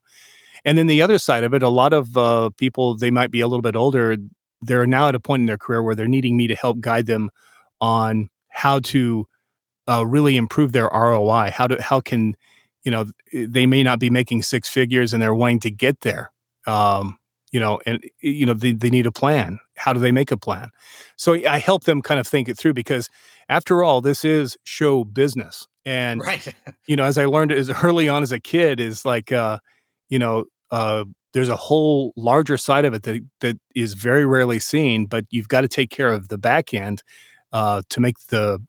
And then the other side of it, a lot of uh, people they might be a little bit older. They're now at a point in their career where they're needing me to help guide them on how to uh, really improve their ROI. How to how can you know they may not be making six figures and they're wanting to get there. Um, you know, and you know they, they need a plan. How do they make a plan? So I help them kind of think it through because after all, this is show business. And right. you know, as I learned as early on as a kid, is like uh, you know, uh there's a whole larger side of it that that is very rarely seen, but you've got to take care of the back end uh to make the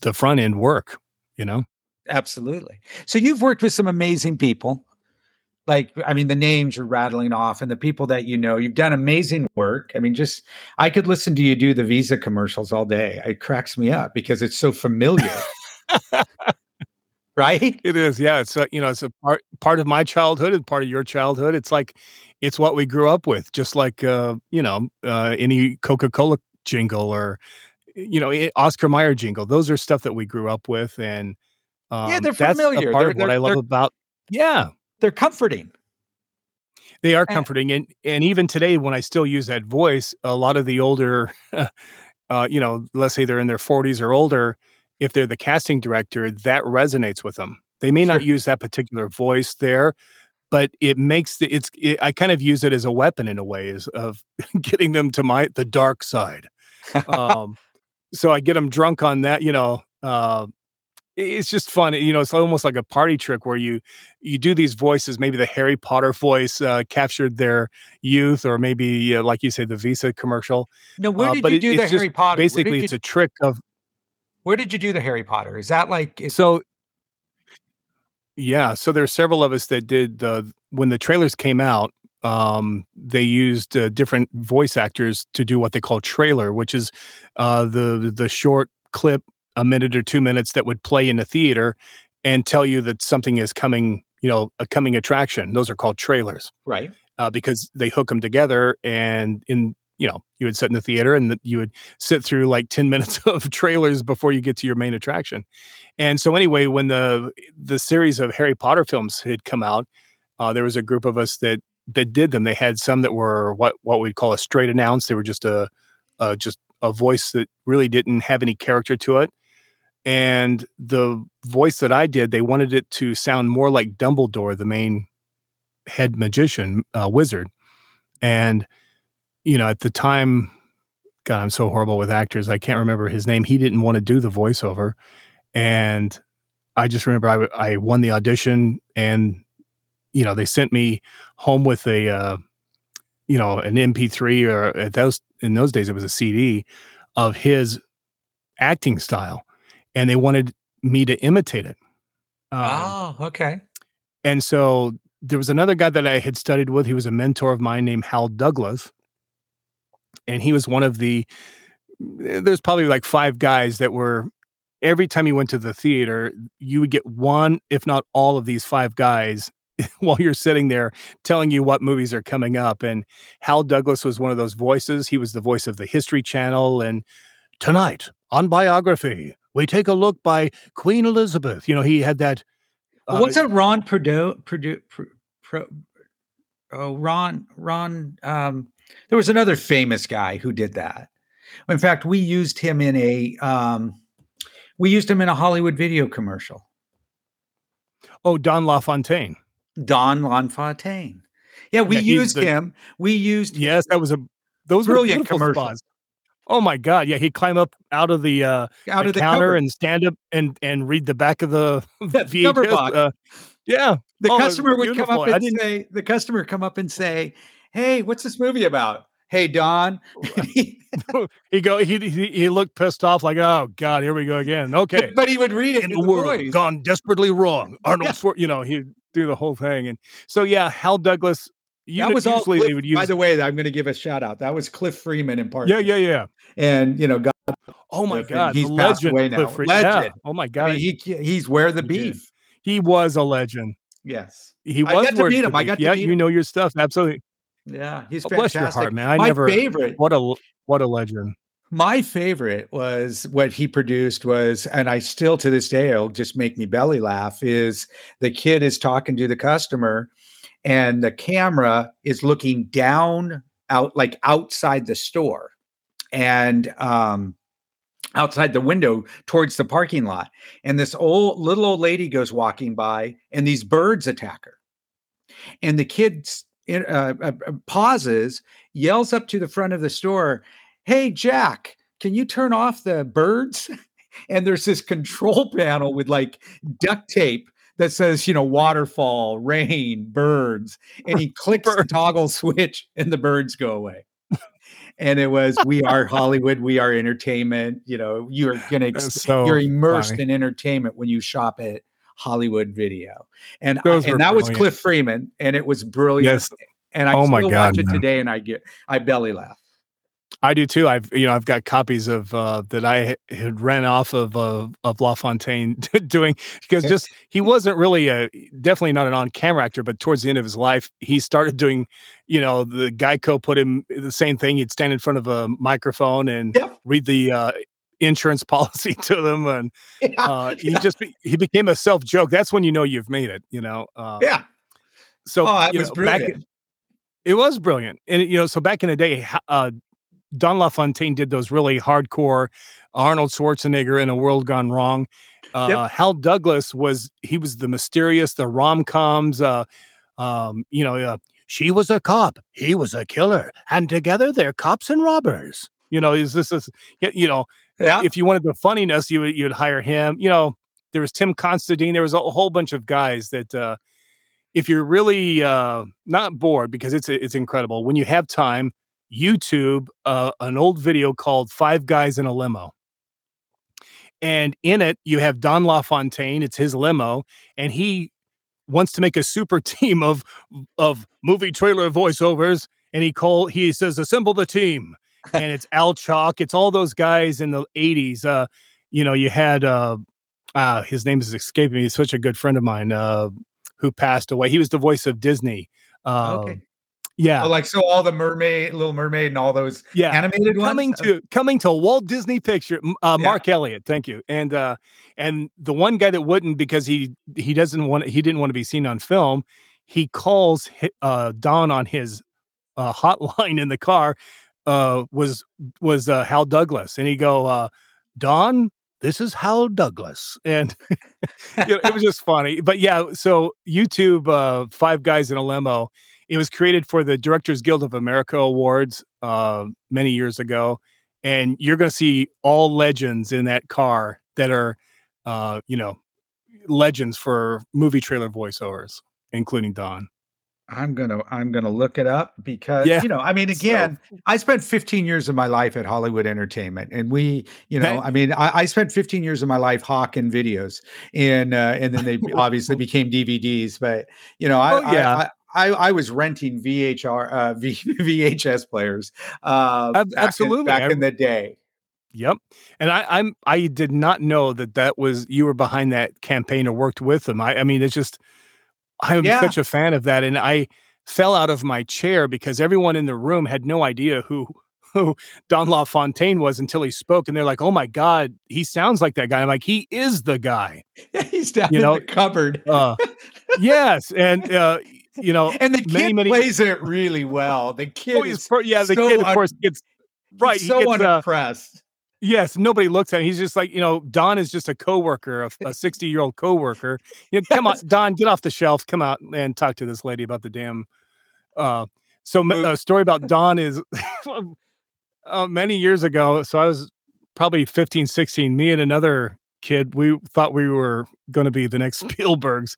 the front end work, you know? Absolutely. So you've worked with some amazing people like i mean the names you're rattling off and the people that you know you've done amazing work i mean just i could listen to you do the visa commercials all day it cracks me up because it's so familiar right? It is. Yeah. It's a, you know, it's a part part of my childhood and part of your childhood. It's like it's what we grew up with, just like uh, you know, uh, any Coca-Cola jingle or you know, Oscar Mayer jingle. Those are stuff that we grew up with and um, yeah, they're familiar. part they're, of what I love about yeah, they're comforting. They are comforting, and and even today, when I still use that voice, a lot of the older, uh, you know, let's say they're in their forties or older, if they're the casting director, that resonates with them. They may sure. not use that particular voice there, but it makes the it's. It, I kind of use it as a weapon in a way, is of getting them to my the dark side. um, so I get them drunk on that, you know, uh, it's just fun. You know, it's almost like a party trick where you you do these voices. Maybe the Harry Potter voice uh, captured their youth, or maybe uh, like you say, the Visa commercial. No, where uh, did uh, you do the Harry Potter? Basically, it's you, a trick of. Where did you do the Harry Potter? Is that like is, so? Yeah, so there's several of us that did the when the trailers came out. Um, they used uh, different voice actors to do what they call trailer, which is uh, the the short clip a minute or two minutes that would play in a theater and tell you that something is coming, you know, a coming attraction. Those are called trailers. Right. Uh, because they hook them together and in, you know, you would sit in the theater and you would sit through like 10 minutes of trailers before you get to your main attraction. And so anyway, when the the series of Harry Potter films had come out, uh, there was a group of us that that did them. They had some that were what what we'd call a straight announce. They were just a, a just a voice that really didn't have any character to it and the voice that I did, they wanted it to sound more like Dumbledore, the main head magician, uh, wizard. And, you know, at the time, God, I'm so horrible with actors. I can't remember his name. He didn't want to do the voiceover. And I just remember I, I won the audition and, you know, they sent me home with a, uh, you know, an MP3 or at those, in those days, it was a CD of his acting style and they wanted me to imitate it. Um, oh, okay. And so there was another guy that I had studied with. He was a mentor of mine named Hal Douglas. And he was one of the, there's probably like five guys that were, every time you went to the theater, you would get one, if not all of these five guys while you're sitting there telling you what movies are coming up. And Hal Douglas was one of those voices. He was the voice of the History Channel. And tonight on biography, we take a look by Queen Elizabeth. You know, he had that. Uh, What's that? Ron Pro, oh, Ron, Ron. Um, there was another famous guy who did that. In fact, we used him in a, um, we used him in a Hollywood video commercial. Oh, Don LaFontaine. Don LaFontaine. Yeah, we yeah, used the, him. We used. Yes, that was a. Those brilliant commercials. Oh my god, yeah, he'd climb up out of the uh out the of the counter cover. and stand up and and read the back of the VHS. Uh, yeah, the oh, customer would come up and say, the customer come up and say, "Hey, what's this movie about?" Hey, Don. he go. He, he he looked pissed off, like, "Oh God, here we go again." Okay, but, but he would read it in the, the world gone desperately wrong. Arnold, yeah. You know, he'd do the whole thing, and so yeah, Hal Douglas you that was all. Cliff, they would use, by the way, I'm going to give a shout out. That was Cliff Freeman in part. Yeah, yeah, yeah. And you know, God, oh my God, he's passed away now. Legend. Yeah. Oh my God, I mean, he he's where the beef. He was a legend. Yes, he was. I got to meet him. I got yeah, you know your stuff. Absolutely. Yeah, he's oh, fantastic. Bless your heart, man. I my never. Favorite. What a what a legend. My favorite was what he produced was, and I still to this day, it'll just make me belly laugh. Is the kid is talking to the customer, and the camera is looking down out like outside the store and um outside the window towards the parking lot. And this old little old lady goes walking by and these birds attack her. And the kid uh, uh, uh, pauses yells up to the front of the store hey jack can you turn off the birds? And there's this control panel with like duct tape that says, you know, waterfall, rain, birds. And he clicks the toggle switch and the birds go away. and it was we are hollywood we are entertainment you know you're gonna so you're immersed funny. in entertainment when you shop at hollywood video and I, and that brilliant. was cliff freeman and it was brilliant yes. and i oh my God, watch it man. today and i get i belly laugh I do too. I've you know I've got copies of uh, that I had ran off of uh, of LaFontaine doing because just he wasn't really a definitely not an on camera actor, but towards the end of his life he started doing you know the Geico put him the same thing. He'd stand in front of a microphone and yep. read the uh, insurance policy to them, and yeah, uh, he yeah. just he became a self joke. That's when you know you've made it. You know. Uh, yeah. So oh, was know, brilliant. Back, it was brilliant, and you know, so back in the day, uh, Don LaFontaine did those really hardcore Arnold Schwarzenegger in a world gone wrong. Uh, yep. Hal Douglas was he was the mysterious, the rom coms. Uh, um, you know, uh, she was a cop, he was a killer, and together they're cops and robbers. You know, is this is you know, yeah. if you wanted the funniness, you would you'd hire him. You know, there was Tim Considine. There was a whole bunch of guys that. uh if you're really uh, not bored because it's it's incredible when you have time YouTube uh, an old video called Five Guys in a Limo. And in it, you have Don LaFontaine, it's his limo, and he wants to make a super team of of movie trailer voiceovers. And he call he says, assemble the team. and it's Al Chalk, it's all those guys in the 80s. Uh, you know, you had uh uh his name is escaping me, he's such a good friend of mine, uh, who passed away. He was the voice of Disney. Uh, okay. Yeah. Like so all the mermaid, little mermaid and all those yeah. animated coming ones? to coming to Walt Disney picture uh, yeah. Mark Elliott, thank you. And uh and the one guy that wouldn't because he he doesn't want he didn't want to be seen on film, he calls uh Don on his uh hotline in the car uh was was uh Hal Douglas and he go uh Don this is Hal Douglas. And you know, it was just funny. But yeah, so YouTube, uh, Five Guys in a Limo, it was created for the Directors Guild of America Awards uh, many years ago, and you're going to see all legends in that car that are, uh, you know, legends for movie trailer voiceovers, including Don. I'm gonna I'm gonna look it up because yeah. you know I mean again so, I spent 15 years of my life at Hollywood Entertainment and we you know I mean I, I spent 15 years of my life hawking videos and uh, and then they obviously became DVDs but you know I, oh, yeah. I, I, I was renting VHR uh, v, VHS players uh, back absolutely in, back in the day. Yep. And I, I'm I did not know that that was you were behind that campaign or worked with them. I, I mean, it's just I'm yeah. such a fan of that, and I fell out of my chair because everyone in the room had no idea who who Don LaFontaine was until he spoke, and they're like, "Oh my God, he sounds like that guy." I'm like, "He is the guy." He's down you in know? the cupboard. uh, yes, and uh, you know, and the many, kid many, plays it really well. The kid oh, is yeah, the so kid of course gets right. so gets, uh, unimpressed. Uh, yes, nobody looks at him. He's just like you know, Don is just a coworker, a sixty year old coworker. You know, come on, Don, get off the shelf. Come out and talk to this lady about the damn. Uh, so a story about Don is uh, many years ago. So I was probably 15, 16. Me and another kid, we thought we were going to be the next Spielbergs,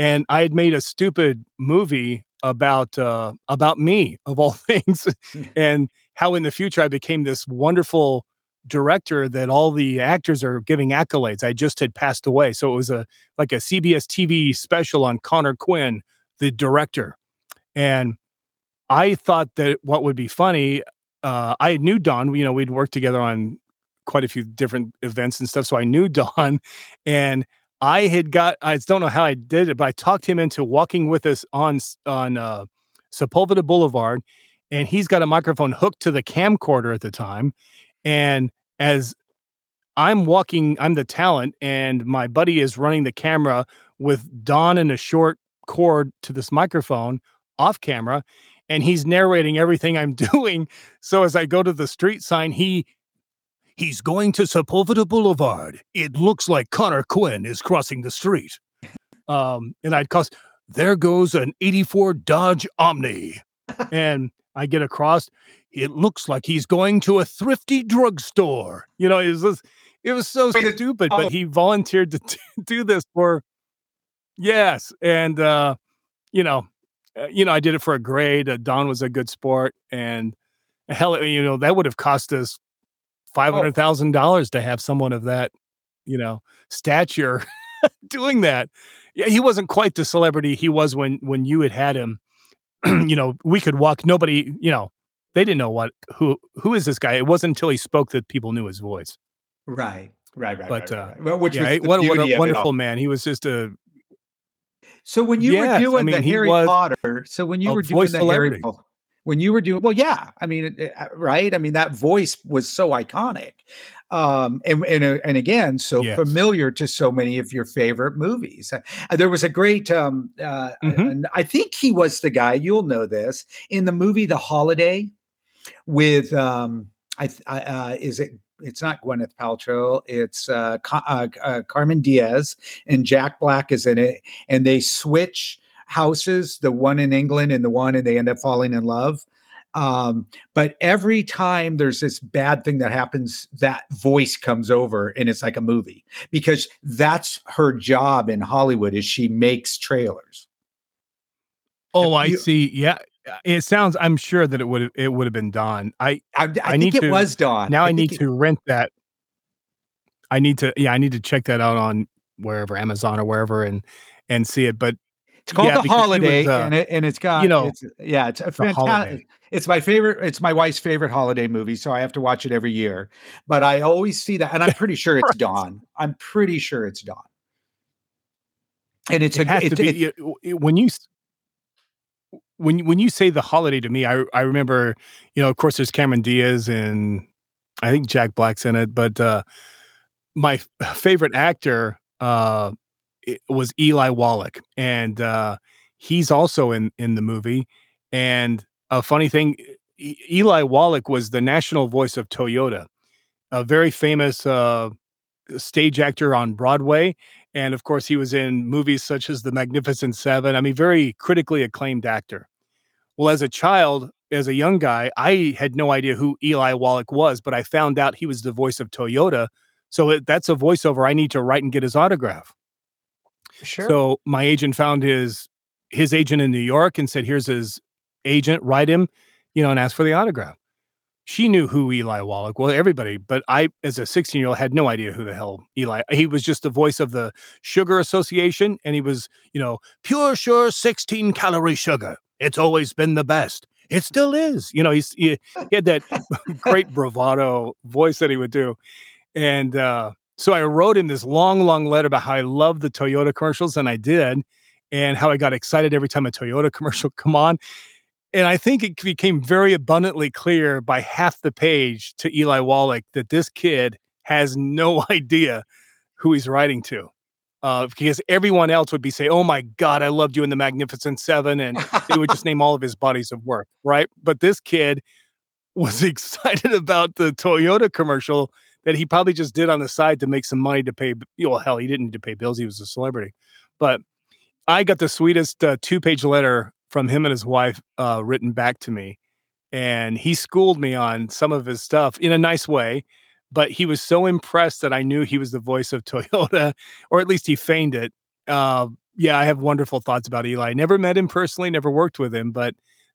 and I had made a stupid movie about uh, about me of all things, hmm. and how in the future I became this wonderful director that all the actors are giving accolades. I just had passed away, so it was a like a CBS TV special on Connor Quinn, the director, and I thought that what would be funny. Uh, I knew Don. You know, we'd worked together on quite a few different events and stuff, so I knew Don, and I had got I don't know how I did it, but I talked him into walking with us on on uh, Sepulveda Boulevard, and he's got a microphone hooked to the camcorder at the time. And as I'm walking, I'm the talent, and my buddy is running the camera with Don and a short cord to this microphone off camera, and he's narrating everything I'm doing. So as I go to the street sign, he He's going to Sepulveda Boulevard. It looks like Connor Quinn is crossing the street. Um, and I'd cost, there goes an 84 Dodge Omni. and I get across, it looks like he's going to a thrifty drugstore. You know, it was, it was so stupid, but oh. he volunteered to t- do this for, yes. And, uh, you know, uh, you know, I did it for a grade. Uh, Don was a good sport, and hell, you know, that would have cost us five hundred thousand dollars to have someone of that, you know, stature doing that. Yeah, he wasn't quite the celebrity he was when when you had had him. you know, we could walk. Nobody, you know, they didn't know what who who is this guy. It wasn't until he spoke that people knew his voice. Right, right, right. But right, uh, right. Well, which yeah, what, what a wonderful man. He was just a So when you Yes, were doing mean, the Harry Potter, so when you were doing the Harry, celebrity. When you were doing, well, yeah, I mean, it- uh, right? I mean, that voice was so iconic, um, and and uh, and again, so Yes. familiar to so many of your favorite movies. Uh, there was a great, um, uh, Mhm. and I think he was the guy. You'll know this in the movie The Holiday with, um, I, I uh, is it. It's not Gwyneth Paltrow. It's uh, uh, uh, Carmen Diaz, and Jack Black is in it and they switch houses the one in england and the one and they end up falling in love um, but every time there's this bad thing that happens that voice comes over and it's like a movie because that's her job in hollywood is she makes trailers Oh, I You- see. Yeah, it sounds. I'm sure that it would it would have been Don. I i, I, I think need it to- was Don now I, think need it- to rent that. I need to. Yeah, I need to check that out on wherever Amazon or wherever and and see it. But it's called yeah, the holiday was, uh, and, it, and it's got you know, it's, yeah it's a fantastic holiday. it's my favorite it's my wife's favorite holiday movie so i have to watch it every year but i always see that and i'm pretty sure it's Right. Don i'm pretty sure it's Don and it's it a it, to be it- it- when you when you- when you say the holiday to me. I I remember you know of course there's Cameron Diaz and I think Jack Black's in it, but uh, my favorite actor uh, it was Eli Wallach, and uh, he's also in in the movie. And a funny thing, E- Eli Wallach was the national voice of Toyota, a very famous uh, stage actor on Broadway. And of course, he was in movies such as The Magnificent Seven. I mean, very critically acclaimed actor. Well, as a child, as a young guy, I had no idea who Eli Wallach was, but I found out he was the voice of Toyota. So that's a voiceover I need to write and get his autograph. Sure So my agent found his his agent in New York and said, "Here's his agent. Write him, you know, and ask for the autograph." She knew who Eli Wallach. Well, everybody, but I, as a 16 year old, had no idea who the hell Eli. He was just the voice of the Sugar Association, and he was, you know, pure, sure, 16 calorie sugar. It's always been the best. It still is. You know, he's he, he had that great bravado voice that he would do, and uh, so I wrote him this long, long letter about how I love the Toyota commercials, and I did, and how I got excited every time a Toyota commercial come on. And I think it became very abundantly clear by half the page to Eli Wallach that this kid has no idea who he's writing to. Uh, because everyone else would be saying, "Oh my God, I loved you in the Magnificent Seven, and they would just name all of his bodies of work, right? But this kid was excited about the Toyota commercial that he probably just did on the side to make some money to pay. Well, hell, he didn't need to pay bills; he was a celebrity. But I got the sweetest uh, two-page letter from him and his wife uh, written back to me, and he schooled me on some of his stuff in a nice way. But he was so impressed that I knew he was the voice of Toyota, or at least he feigned it. Uh, yeah, I have wonderful thoughts about Eli. Never met him personally, never worked with him, but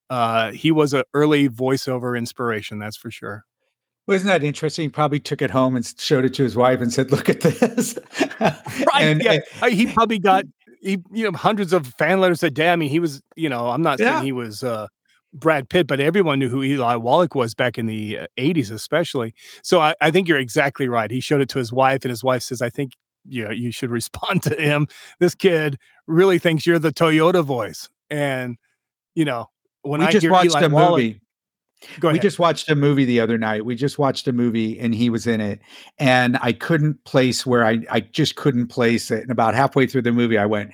uh, he was an early voiceover inspiration, that's for sure. Wasn't that interesting? He probably took it home and showed it to his wife and said, "Look at this." Right? And, yeah, and- he probably got he you know hundreds of fan letters a day. I mean, he was you know I'm not Yeah. saying he was uh, Brad Pitt, but everyone knew who Eli Wallach was back in the uh, 80s, especially. So I, I think you're exactly right. He showed it to his wife, and his wife says, "I think you know, you should respond to him. This kid really thinks you're the Toyota voice." And you know, when we I just hear watched Eli a Wallach, movie. Go We just watched a movie the other night. We just watched a movie and he was in it. And I couldn't place where I, I just couldn't place it. And about halfway through the movie, I went,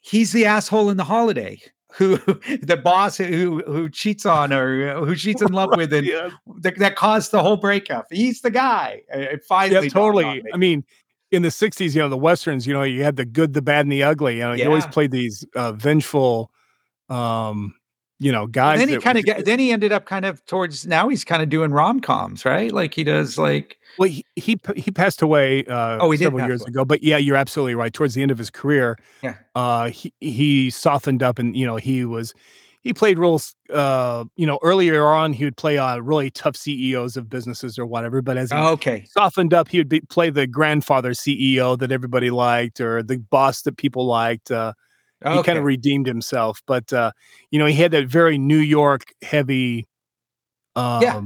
he's the asshole in the holiday who the boss who who cheats on her, who she's in love with, and yeah, that, that caused the whole breakup. He's the guy. It finally, yeah, totally. I mean, in the '60s, you know, the westerns, you know, you had the good, the bad, and the ugly. You know, you always played these uh, vengeful, um, you know, guys. then he kind of. Then he ended up kind of towards now. He's kind of doing rom coms, right? Like he does, like Well, he he, he passed away uh, Oh, he did several years away. ago. But yeah, you're absolutely right. Towards the end of his career, Yeah. uh, he he softened up, and you know, he was he played roles. Uh, you know, earlier on, he would play uh, really tough CEOs of businesses or whatever. But as he okay, softened up, he would be, play the grandfather CEO that everybody liked, or the boss that people liked. Uh, he kind of redeemed himself, but uh, you know, he had that very New York heavy um, yeah.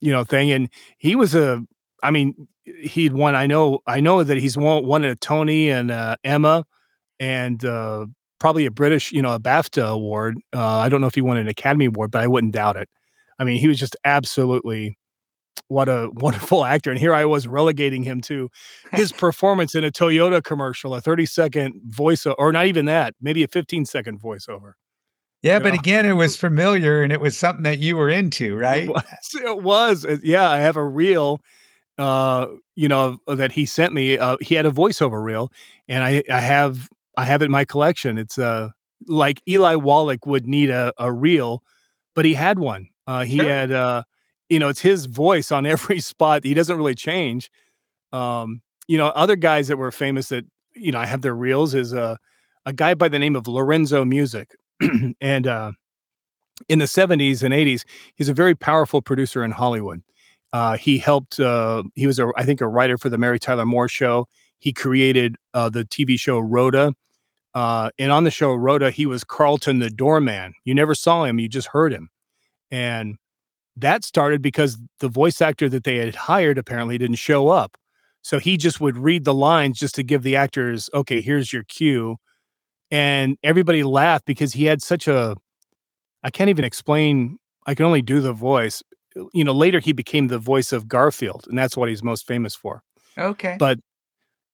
you know, thing. And he was a, I mean, he'd won. I know, I know that he's won, won a Tony and uh, Emmy, and uh, probably a British, you know, a BAFTA award. Uh, I don't know if he won an Academy Award, but I wouldn't doubt it. I mean, he was just absolutely what a wonderful actor. And here I was relegating him to his performance in a Toyota commercial, a 30 second voiceover, or not even that, maybe a 15 second voiceover. Yeah, you but know? again, it was familiar and it was something that you were into, right? It was. It was. Yeah, I have a reel, uh, you know, that he sent me. Uh, he had a voiceover reel, and I, I have, I have it in my collection. It's uh, like Eli Wallach would need a, a reel, but he had one. Uh, he sure. had, uh, you know, it's his voice on every spot. He doesn't really change. Um, you know, other guys that were famous that you know I have their reels is a uh, a guy by the name of Lorenzo Music, and uh, in the 70s and 80s, he's a very powerful producer in Hollywood. Uh, he helped. Uh, he was, a, I think, a writer for the Mary Tyler Moore Show. He created uh, the TV show Rhoda, uh, and on the show Rhoda, he was Carlton the doorman. You never saw him; you just heard him. And that started because the voice actor that they had hired apparently didn't show up. So he just would read the lines just to give the actors, okay, here's your cue. And everybody laughed because he had such a, I can't even explain, I can only do the voice. You know, later he became the voice of Garfield, and that's what he's most famous for. Okay. But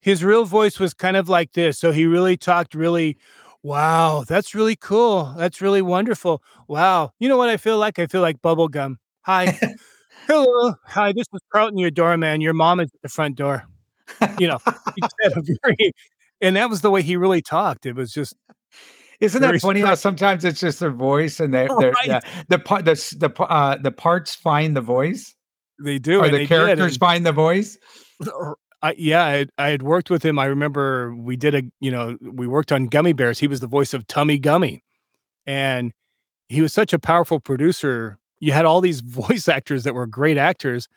his real voice was kind of like this. So he really talked really Wow, that's really cool. That's really wonderful. Wow. You know what I feel like? I feel like bubblegum. Hi. Hello. Hi, this is Carlton, your doorman. Your mom is at the front door. You know, very, and that was the way he really talked. It was just isn't that funny how sometimes it's just their voice and they right. yeah, the part the the uh, the parts find the voice. They do, or the characters find the voice. I, yeah, I, I, had worked with him. I remember we did a, you know, we worked on Gummi Bears. He was the voice of Tummi Gummi, and he was such a powerful producer. You had all these voice actors that were great actors,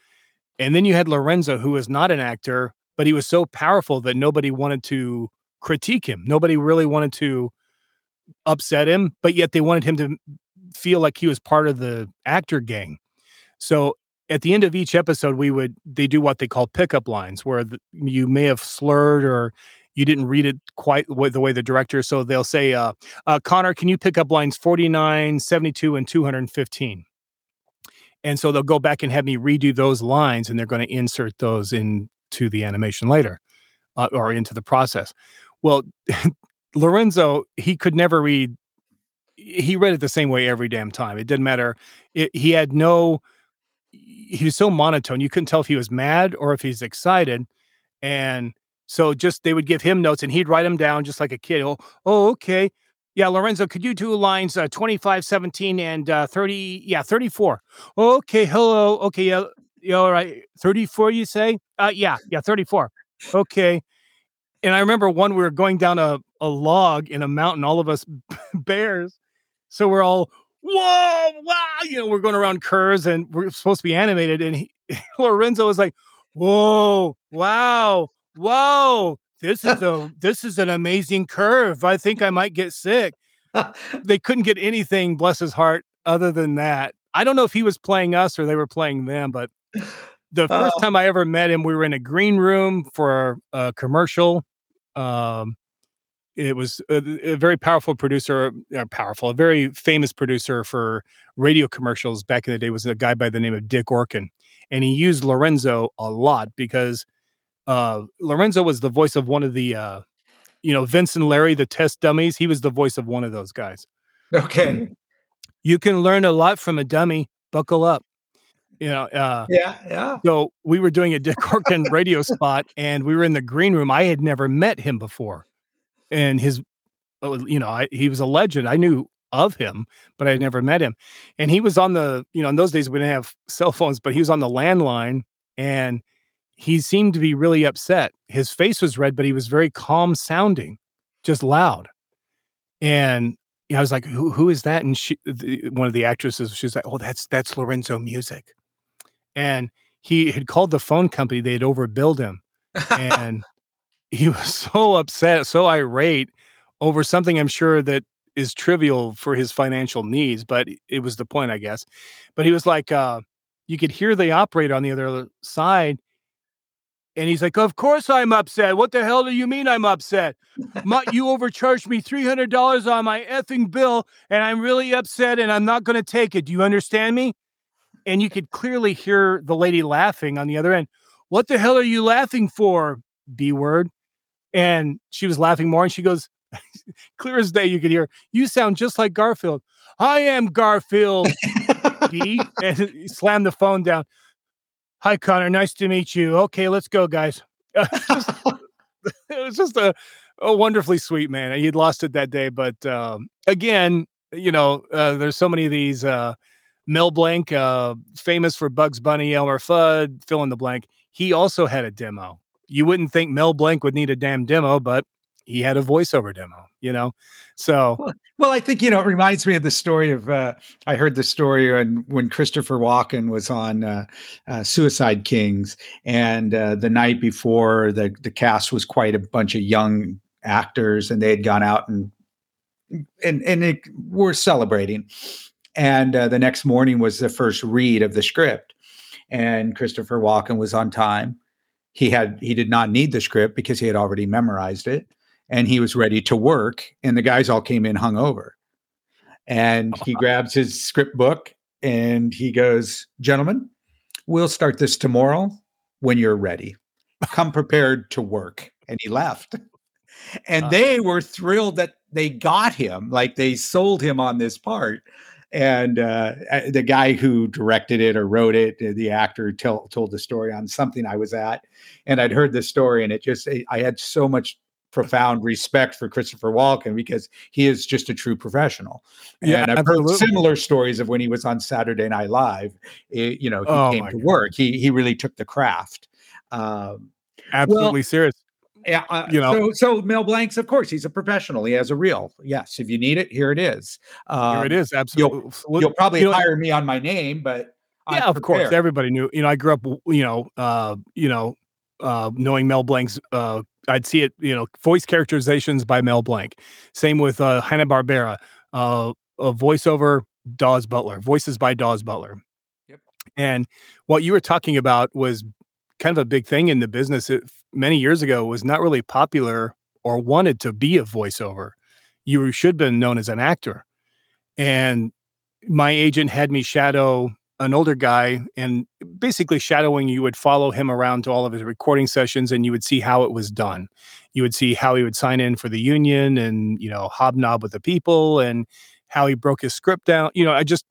and then you had Lorenzo, who was not an actor, but he was so powerful that nobody wanted to critique him. Nobody really wanted to upset him, but yet they wanted him to feel like he was part of the actor gang. So at the end of each episode, we would they do what they call pickup lines, where the, you may have slurred or you didn't read it quite the way the director. So they'll say, uh, uh, "Connor, can you pick up lines 49, 72, and 215?" And so they'll go back and have me redo those lines, and they're going to insert those into the animation later, uh, or into the process. Well, Lorenzo, he could never read. He read it the same way every damn time. It didn't matter. It, he had no he was so monotone. You couldn't tell if he was mad or if he's excited. And so just they would give him notes and he'd write them down just like a kid. Oh, oh okay. Yeah, Lorenzo, could you do lines uh, 25, 17, and uh, 30? Yeah, 34. okay, hello. Okay, yeah, yeah, all right. 34, you say? Uh, yeah, yeah, 34. Okay. And I remember one, we were going down a, a log in a mountain, all of us bears. So we're all, whoa, wow, you know, we're going around curves and we're supposed to be animated. And he, Lorenzo was like, whoa, wow, whoa, this is a this is an amazing curve. I think I might get sick. they couldn't get anything, bless his heart, other than that. I don't know if he was playing us or they were playing them, but the first uh, time I ever met him, we were in a green room for a commercial. Um, it was a, a very powerful producer, uh, powerful, a very famous producer for radio commercials back in the day was a guy by the name of Dick Orkin. And he used Lorenzo a lot because uh, Lorenzo was the voice of one of the, uh, you know, Vince and Larry, the test dummies. He was the voice of one of those guys. Okay. You can learn a lot from a dummy. Buckle up. You know, uh, yeah, yeah. So we were doing a Dick Orkin radio spot and we were in the green room. I had never met him before and his uh, you know I, he was a legend i knew of him but i had never met him and he was on the you know in those days we didn't have cell phones but he was on the landline and he seemed to be really upset his face was red but he was very calm sounding just loud and you know, I was like, who, who is that? And she, the, one of the actresses, she was like, oh, that's, that's Lorenzo music. And he had called the phone company. They had overbilled him. And he was so upset, so irate over something I'm sure that is trivial for his financial needs, but it was the point, I guess. But he was like, uh, you could hear the operator on the other side. And he's like, Of course I'm upset. What the hell do you mean I'm upset? My, you overcharged me $300 on my effing bill, and I'm really upset and I'm not going to take it. Do you understand me? And you could clearly hear the lady laughing on the other end. What the hell are you laughing for? B word. And she was laughing more. And she goes, clear as day, you could hear, You sound just like Garfield. I am Garfield. D. And he slammed the phone down. Hi, Connor. Nice to meet you. Okay, let's go, guys. it was just a, a wonderfully sweet man. He'd lost it that day. But um, again, you know, uh, there's so many of these. Uh, Mel Blanc, uh, famous for Bugs Bunny, Elmer Fudd, fill in the blank. He also had a demo. You wouldn't think Mel Blanc would need a damn demo, but he had a voiceover demo, you know? So, well, well, I think, you know, it reminds me of the story of, uh, I heard the story when, when Christopher Walken was on uh, uh, Suicide Kings. And uh, the night before, the, the cast was quite a bunch of young actors and they had gone out and, and, and it, were celebrating. And uh, the next morning was the first read of the script. And Christopher Walken was on time. He had he did not need the script because he had already memorized it and he was ready to work. And the guys all came in hungover. And he grabs his script book and he goes, Gentlemen, we'll start this tomorrow when you're ready. Come prepared to work. And he left. And uh, they were thrilled that they got him, like they sold him on this part. And uh, the guy who directed it or wrote it, the actor tell, told the story on something I was at, and I'd heard the story, and it just I had so much profound respect for Christopher Walken because he is just a true professional. Yeah, and I've absolutely. heard similar stories of when he was on Saturday Night Live. It, you know, he oh came to God. work. He he really took the craft. Um, absolutely well, serious. Yeah, uh, you know. So, so Mel Blanc's, of course, he's a professional. He has a reel. Yes, if you need it, here it is. Um, here it is. Absolutely. You'll, you'll probably you know, hire me on my name, but yeah, of course, everybody knew. You know, I grew up. You know, uh, you know, uh, knowing Mel Blanc's, uh, I'd see it, you know, voice characterizations by Mel Blanc. Same with uh, Hanna Barbera, uh, a voiceover Daws Butler, voices by Daws Butler. Yep. And what you were talking about was kind of a big thing in the business it, many years ago. Was not really popular or wanted to be a voiceover. You should have been known as an actor. And my agent had me shadow an older guy and basically shadowing you would follow him around to all of his recording sessions and you would see how it was done. You would see how he would sign in for the union and you know hobnob with the people and how he broke his script down you know i just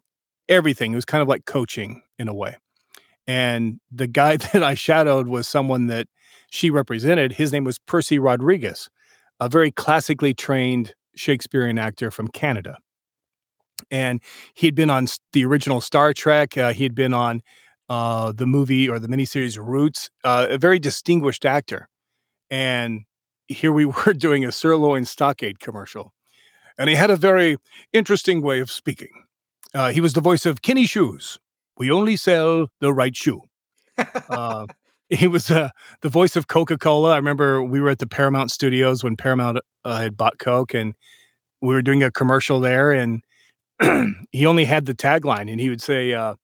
everything. It was kind of like coaching in a way. And the guy that i shadowed was someone that she represented. His name was percy rodrigues a very classically trained shakespearean actor from canada and he'd been on the original Star Trek. Uh, he'd been on uh, the movie or the miniseries Roots. Uh, a very distinguished actor, and here we were doing a sirloin stockade commercial, and he had a very interesting way of speaking. Uh, he was the voice of Kinney Shoes. We only sell the right shoe. Uh, he was uh, the voice of Coca Cola. I remember we were at the Paramount Studios when Paramount uh, had bought Coke, and we were doing a commercial there, and he only had the tagline, and he would say, uh,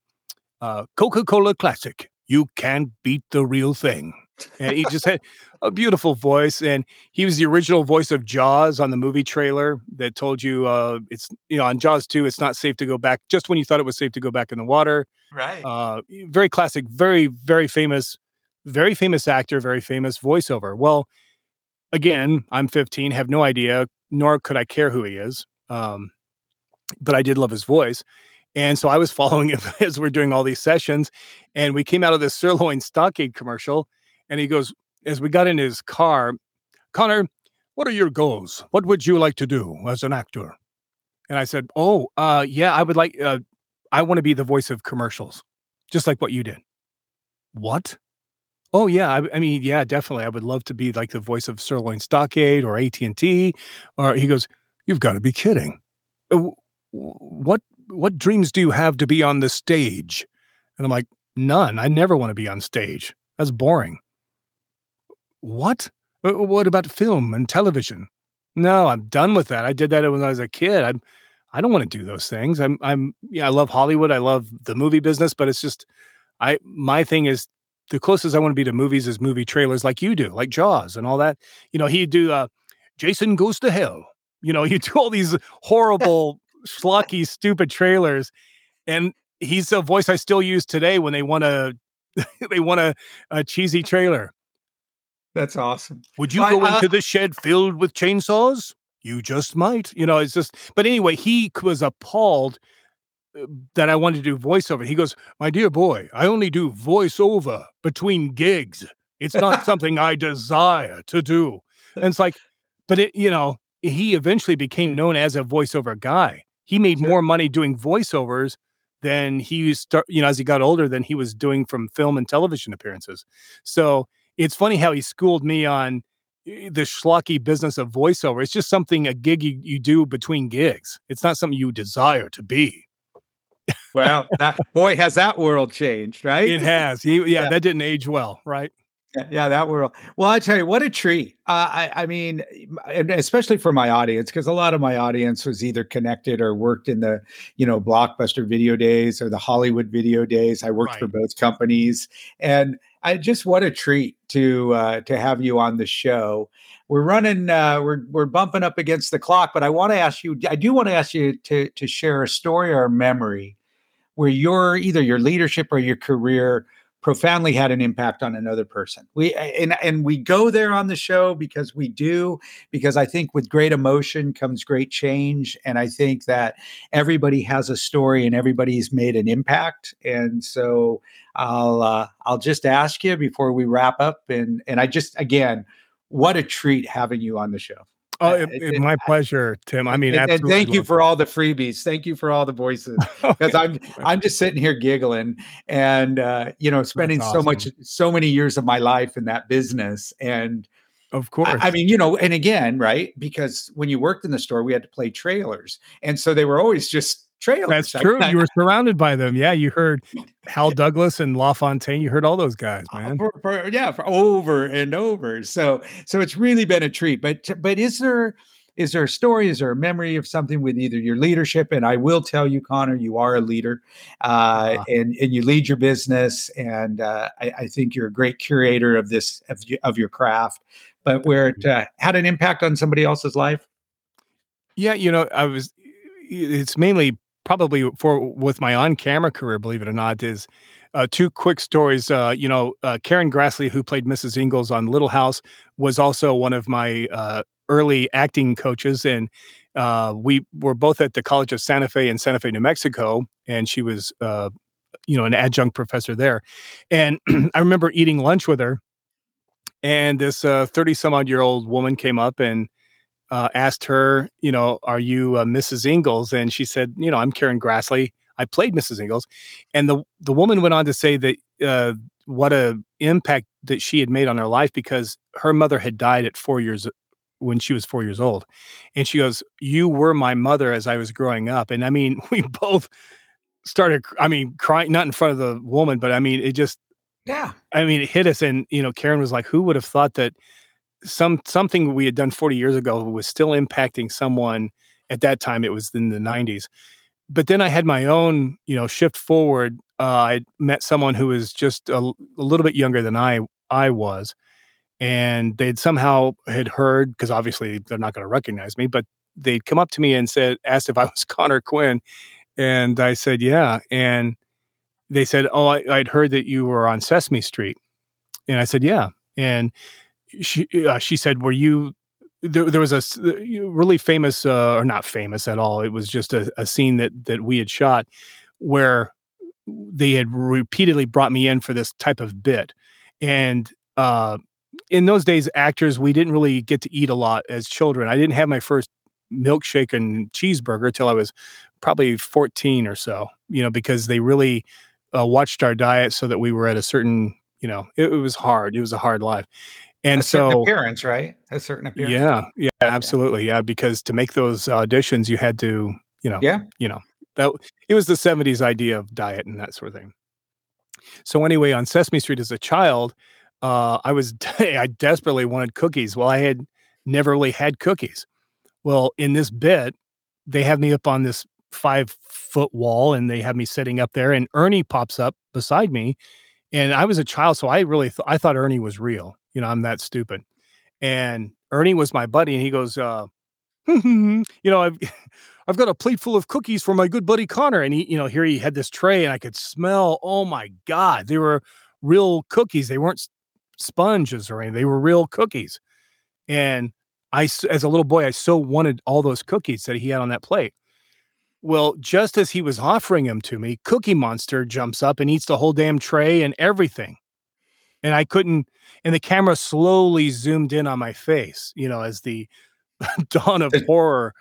uh, "Coca Cola Classic, you can't beat the real thing." And he just had a beautiful voice, and he was the original voice of Jaws on the movie trailer that told you uh, it's you know on Jaws two, it's not safe to go back just when you thought it was safe to go back in the water. Right. Uh, very classic, very very famous, very famous actor, very famous voiceover. Well, again, I'm 15, have no idea, nor could I care who he is. Um, but I did love his voice. And so I was following him as we're doing all these sessions. And we came out of this sirloin stockade commercial. And he goes, as we got in his car, Connor, what are your goals? What would you like to do as an actor? And I said, Oh, uh, yeah, I would like, uh, I want to be the voice of commercials, just like what you did. What? Oh yeah, I, I mean, yeah, definitely. I would love to be like the voice of Sirloin Stockade or AT and T. Or he goes, "You've got to be kidding! Uh, what what dreams do you have to be on the stage? And I'm like, none. I never want to be on stage. That's boring. What? What about film and television? No, I'm done with that. I did that when I was a kid. I'm I don't want to do those things. I'm I'm yeah, I love Hollywood. I love the movie business, but it's just I my thing is the closest I want to be to movies is movie trailers like you do, like Jaws and all that. You know, he'd do uh Jason goes to hell. You know, you do all these horrible, schlocky, stupid trailers. And he's a voice I still use today when they want a they want a, a cheesy trailer. That's awesome. Would you go into the shed filled with chainsaws? You just might. You know, it's just, but anyway, he was appalled uh, that I wanted to do voiceover. He goes, My dear boy, I only do voiceover between gigs. It's not something I desire to do. And it's like, but it, you know, he eventually became known as a voiceover guy. He made sure. more money doing voiceovers than he start, you know, as he got older than he was doing from film and television appearances. So it's funny how he schooled me on eh, the schlocky business of voiceover. It's just something a gig you, you do between gigs. It's not something you desire to be. well, that boy has that world changed, right? It has. He, yeah, yeah, that didn't age well, right? Yeah, yeah, that world. Well, I tell you, what a treat. Uh, I, I mean, especially for my audience, because a lot of my audience was either connected or worked in the, you know, blockbuster video days or the Hollywood video days. I worked right. for both companies, and I just what a treat to uh, to have you on the show. We're running, uh, we're we're bumping up against the clock, but I want to ask you. I do want to ask you to to share a story or a memory where your either your leadership or your career profoundly had an impact on another person. We and and we go there on the show because we do because I think with great emotion comes great change and I think that everybody has a story and everybody's made an impact and so I'll uh, I'll just ask you before we wrap up and and I just again what a treat having you on the show. Oh, it, it, my pleasure, Tim. I mean, and, and thank you for all the freebies. Thank you for all the voices because I'm I'm just sitting here giggling and uh, you know spending awesome. so much so many years of my life in that business and of course. I, I, mean, you know, and again, right? Because when you worked in the store, we had to play trailers, and so they were always just trailers. That's true. I, you were surrounded by them. Yeah, you heard Hal Douglas and LaFontaine. You heard all those guys, uh, man. For, for, yeah, for over and over. So, so it's really been a treat. But, but is there? Is there a story? Is there a memory of something with either your leadership? And I will tell you, Connor, you are a leader, uh, uh, and and you lead your business, and uh, I, I, think you're a great curator of this of, of your craft. But where it uh, had an impact on somebody else's life. Yeah, you know, I was. It's mainly probably for with my on-camera career, believe it or not, is uh, two quick stories. Uh, you know, uh, Karen Grassle, who played Mrs. Ingalls on Little House, was also one of my uh, early acting coaches, and uh, we were both at the College of Santa Fe in Santa Fe, New Mexico, and she was, uh, you know, an adjunct professor there. And I remember eating lunch with her, and this thirty some odd year old woman came up and uh, asked her, you know, are you uh, Mrs. Ingalls? And she said, you know, I'm Karen Grassle. I played Mrs. Ingalls. And the the woman went on to say that uh, what a impact that she had made on her life because her mother had died at four years when she was four years old. And she goes, "You were my mother as I was growing up." And I mean, we both started. I mean, crying not in front of the woman, but I mean, it just. Yeah. I mean, it hit us, and you know, Karen was like, "Who would have thought that?" Some something we had done 40 years ago was still impacting someone at that time it was in the 90s but then i had my own you know shift forward uh, i met someone who was just a, a, little bit younger than i i was and they'd somehow had heard because obviously they're not going to recognize me but they'd come up to me and said asked if i was connor quinn and i said yeah and they said oh I, i'd heard that you were on sesame street and i said yeah and she uh, she said, "Were you?" There, there was a really famous, uh, or not famous at all. It was just a, a scene that that we had shot where they had repeatedly brought me in for this type of bit, and uh, in those days, actors we didn't really get to eat a lot as children. I didn't have my first milkshake and cheeseburger till I was probably 14 or so, you know, because they really uh, watched our diet so that we were at a certain, you know, it, it, was hard. It was a hard life. And a so appearance, right? A certain appearance. Yeah, yeah, absolutely. Yeah, because to make those auditions, you had to, you know, yeah, you know, that it was the 70s idea of diet and that sort of thing. So anyway, on Sesame Street as a child, uh, I was I desperately wanted cookies. Well, I had never really had cookies. Well, in this bit, they have me up on this five foot wall and they have me sitting up there and Ernie pops up beside me. And I was a child, so I really th- I thought Ernie was real. You know, I'm that stupid. And Ernie was my buddy, and he goes, uh, you know, I've I've got a plate full of cookies for my good buddy Connor. And he, you know, here he had this tray and I could smell, oh my God, they were real cookies. They weren't sponges or anything, they were real cookies. And I, as a little boy, I so wanted all those cookies that he had on that plate. Well, just as he was offering them to me, Cookie Monster jumps up and eats the whole damn tray and everything. And I couldn't, and the camera slowly zoomed in on my face, you know, as the dawn of horror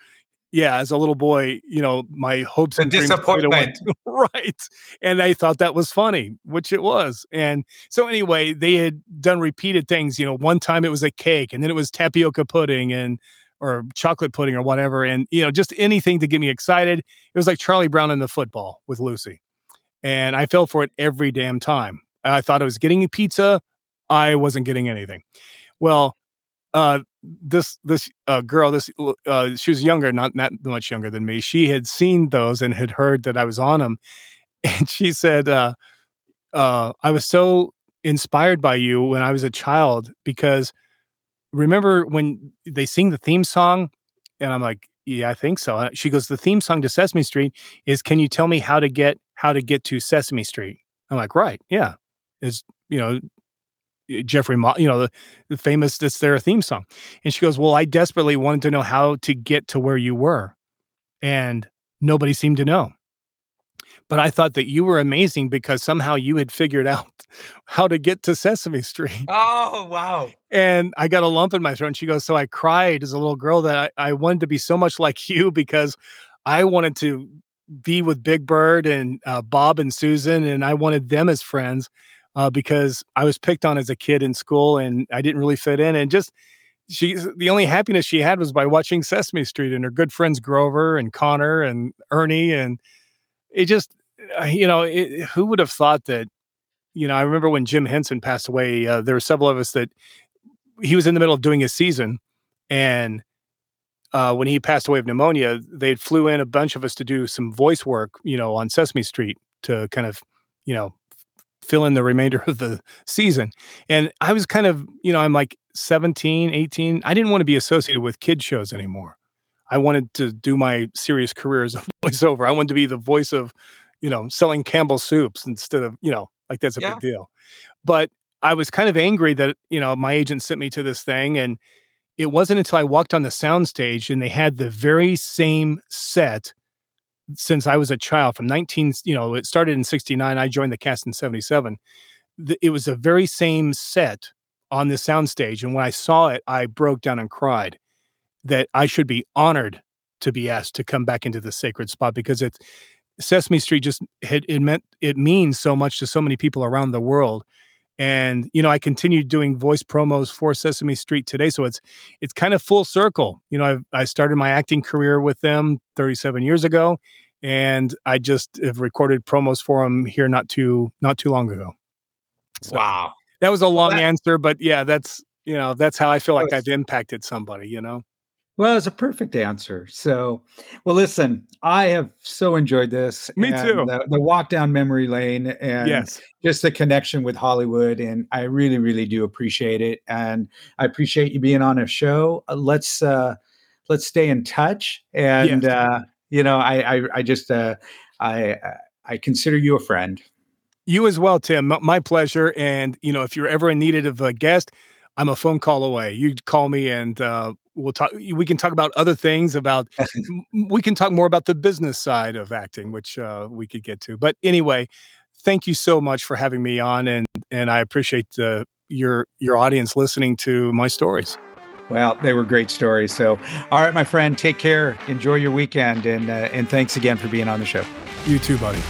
yeah, as a little boy, you know, my hopes the and disappointment, right? And I thought that was funny, which it was. And so anyway, they had done repeated things. You know, one time it was a cake, and then it was tapioca pudding, and or chocolate pudding, or whatever, and you know, just anything to get me excited. It was like Charlie Brown in the football with Lucy, and I fell for it every damn time. I thought I was getting a pizza, I wasn't getting anything. Well, uh, this this uh, girl, this uh, she was younger, not not much younger than me. She had seen those and had heard that I was on them, and she said, uh, uh, "I was so inspired by you when I was a child because remember when they sing the theme song?" And I'm like, "Yeah, I think so." She goes, "The theme song to Sesame Street is Can you tell me how to get how to get to Sesame Street?" I'm like, "Right, yeah." Is you know Jeffrey, Mo- you know, the, the famous, that's their theme song. And she goes, Well, I desperately wanted to know how to get to where you were. And nobody seemed to know. But I thought that you were amazing because somehow you had figured out how to get to Sesame Street. Oh, wow. And I got a lump in my throat. And she goes, So I cried as a little girl that I, I wanted to be so much like you because I wanted to be with Big Bird and uh, Bob and Susan, and I wanted them as friends uh, because I was picked on as a kid in school and I didn't really fit in. And just she, the only happiness she had was by watching Sesame Street and her good friends Grover and Connor and Ernie. And it just, you know, it, who would have thought that? You know, I remember when Jim Henson passed away. Uh, there were several of us that he was in the middle of doing his season, and uh, when he passed away of pneumonia, they flew in a bunch of us to do some voice work, you know, on Sesame Street to kind of, you know, fill in the remainder of the season. And I was kind of, you know, I'm like 17, 18. I didn't want to be associated with kid shows anymore. I wanted to do my serious career as a voiceover. I wanted to be the voice of, you know, selling Campbell soups instead of, you know, like that's a yeah. big deal. But I was kind of angry that, you know, my agent sent me to this thing and it wasn't until I walked on the soundstage and they had the very same set since I was a child from 19, you know, it started in 69. I joined the cast in 77. The, it was the very same set on the soundstage. And when I saw it, I broke down and cried that I should be honored to be asked to come back into the sacred spot because it's Sesame Street just had, it meant it means so much to so many people around the world. And you know, I continued doing voice promos for Sesame Street today, so it's it's kind of full circle. You know, I I started my acting career with them 37 years ago, and I just have recorded promos for them here not too not too long ago. So wow, that was a long well, that, answer, but yeah, that's you know that's how I feel like I've impacted somebody. You know. Well, it's a perfect answer. So, well, listen, I have so enjoyed this. Me too. The, the, walk down memory lane and yes. just the connection with Hollywood. And I really, really do appreciate it. And I appreciate you being on a show. Uh, let's, uh, let's stay in touch. And, yes. uh, you know, I, I, I just, uh, I, I consider you a friend. You as well, Tim. My pleasure. And you know, if you're ever in need of a guest, I'm a phone call away. You call me and uh, we'll talk. We can talk about other things. About we can talk more about the business side of acting, which uh, we could get to. But anyway, thank you so much for having me on, and and I appreciate uh, your your audience listening to my stories. Well, they were great stories. So, all right, my friend, take care. Enjoy your weekend, and uh, and thanks again for being on the show. You too, buddy.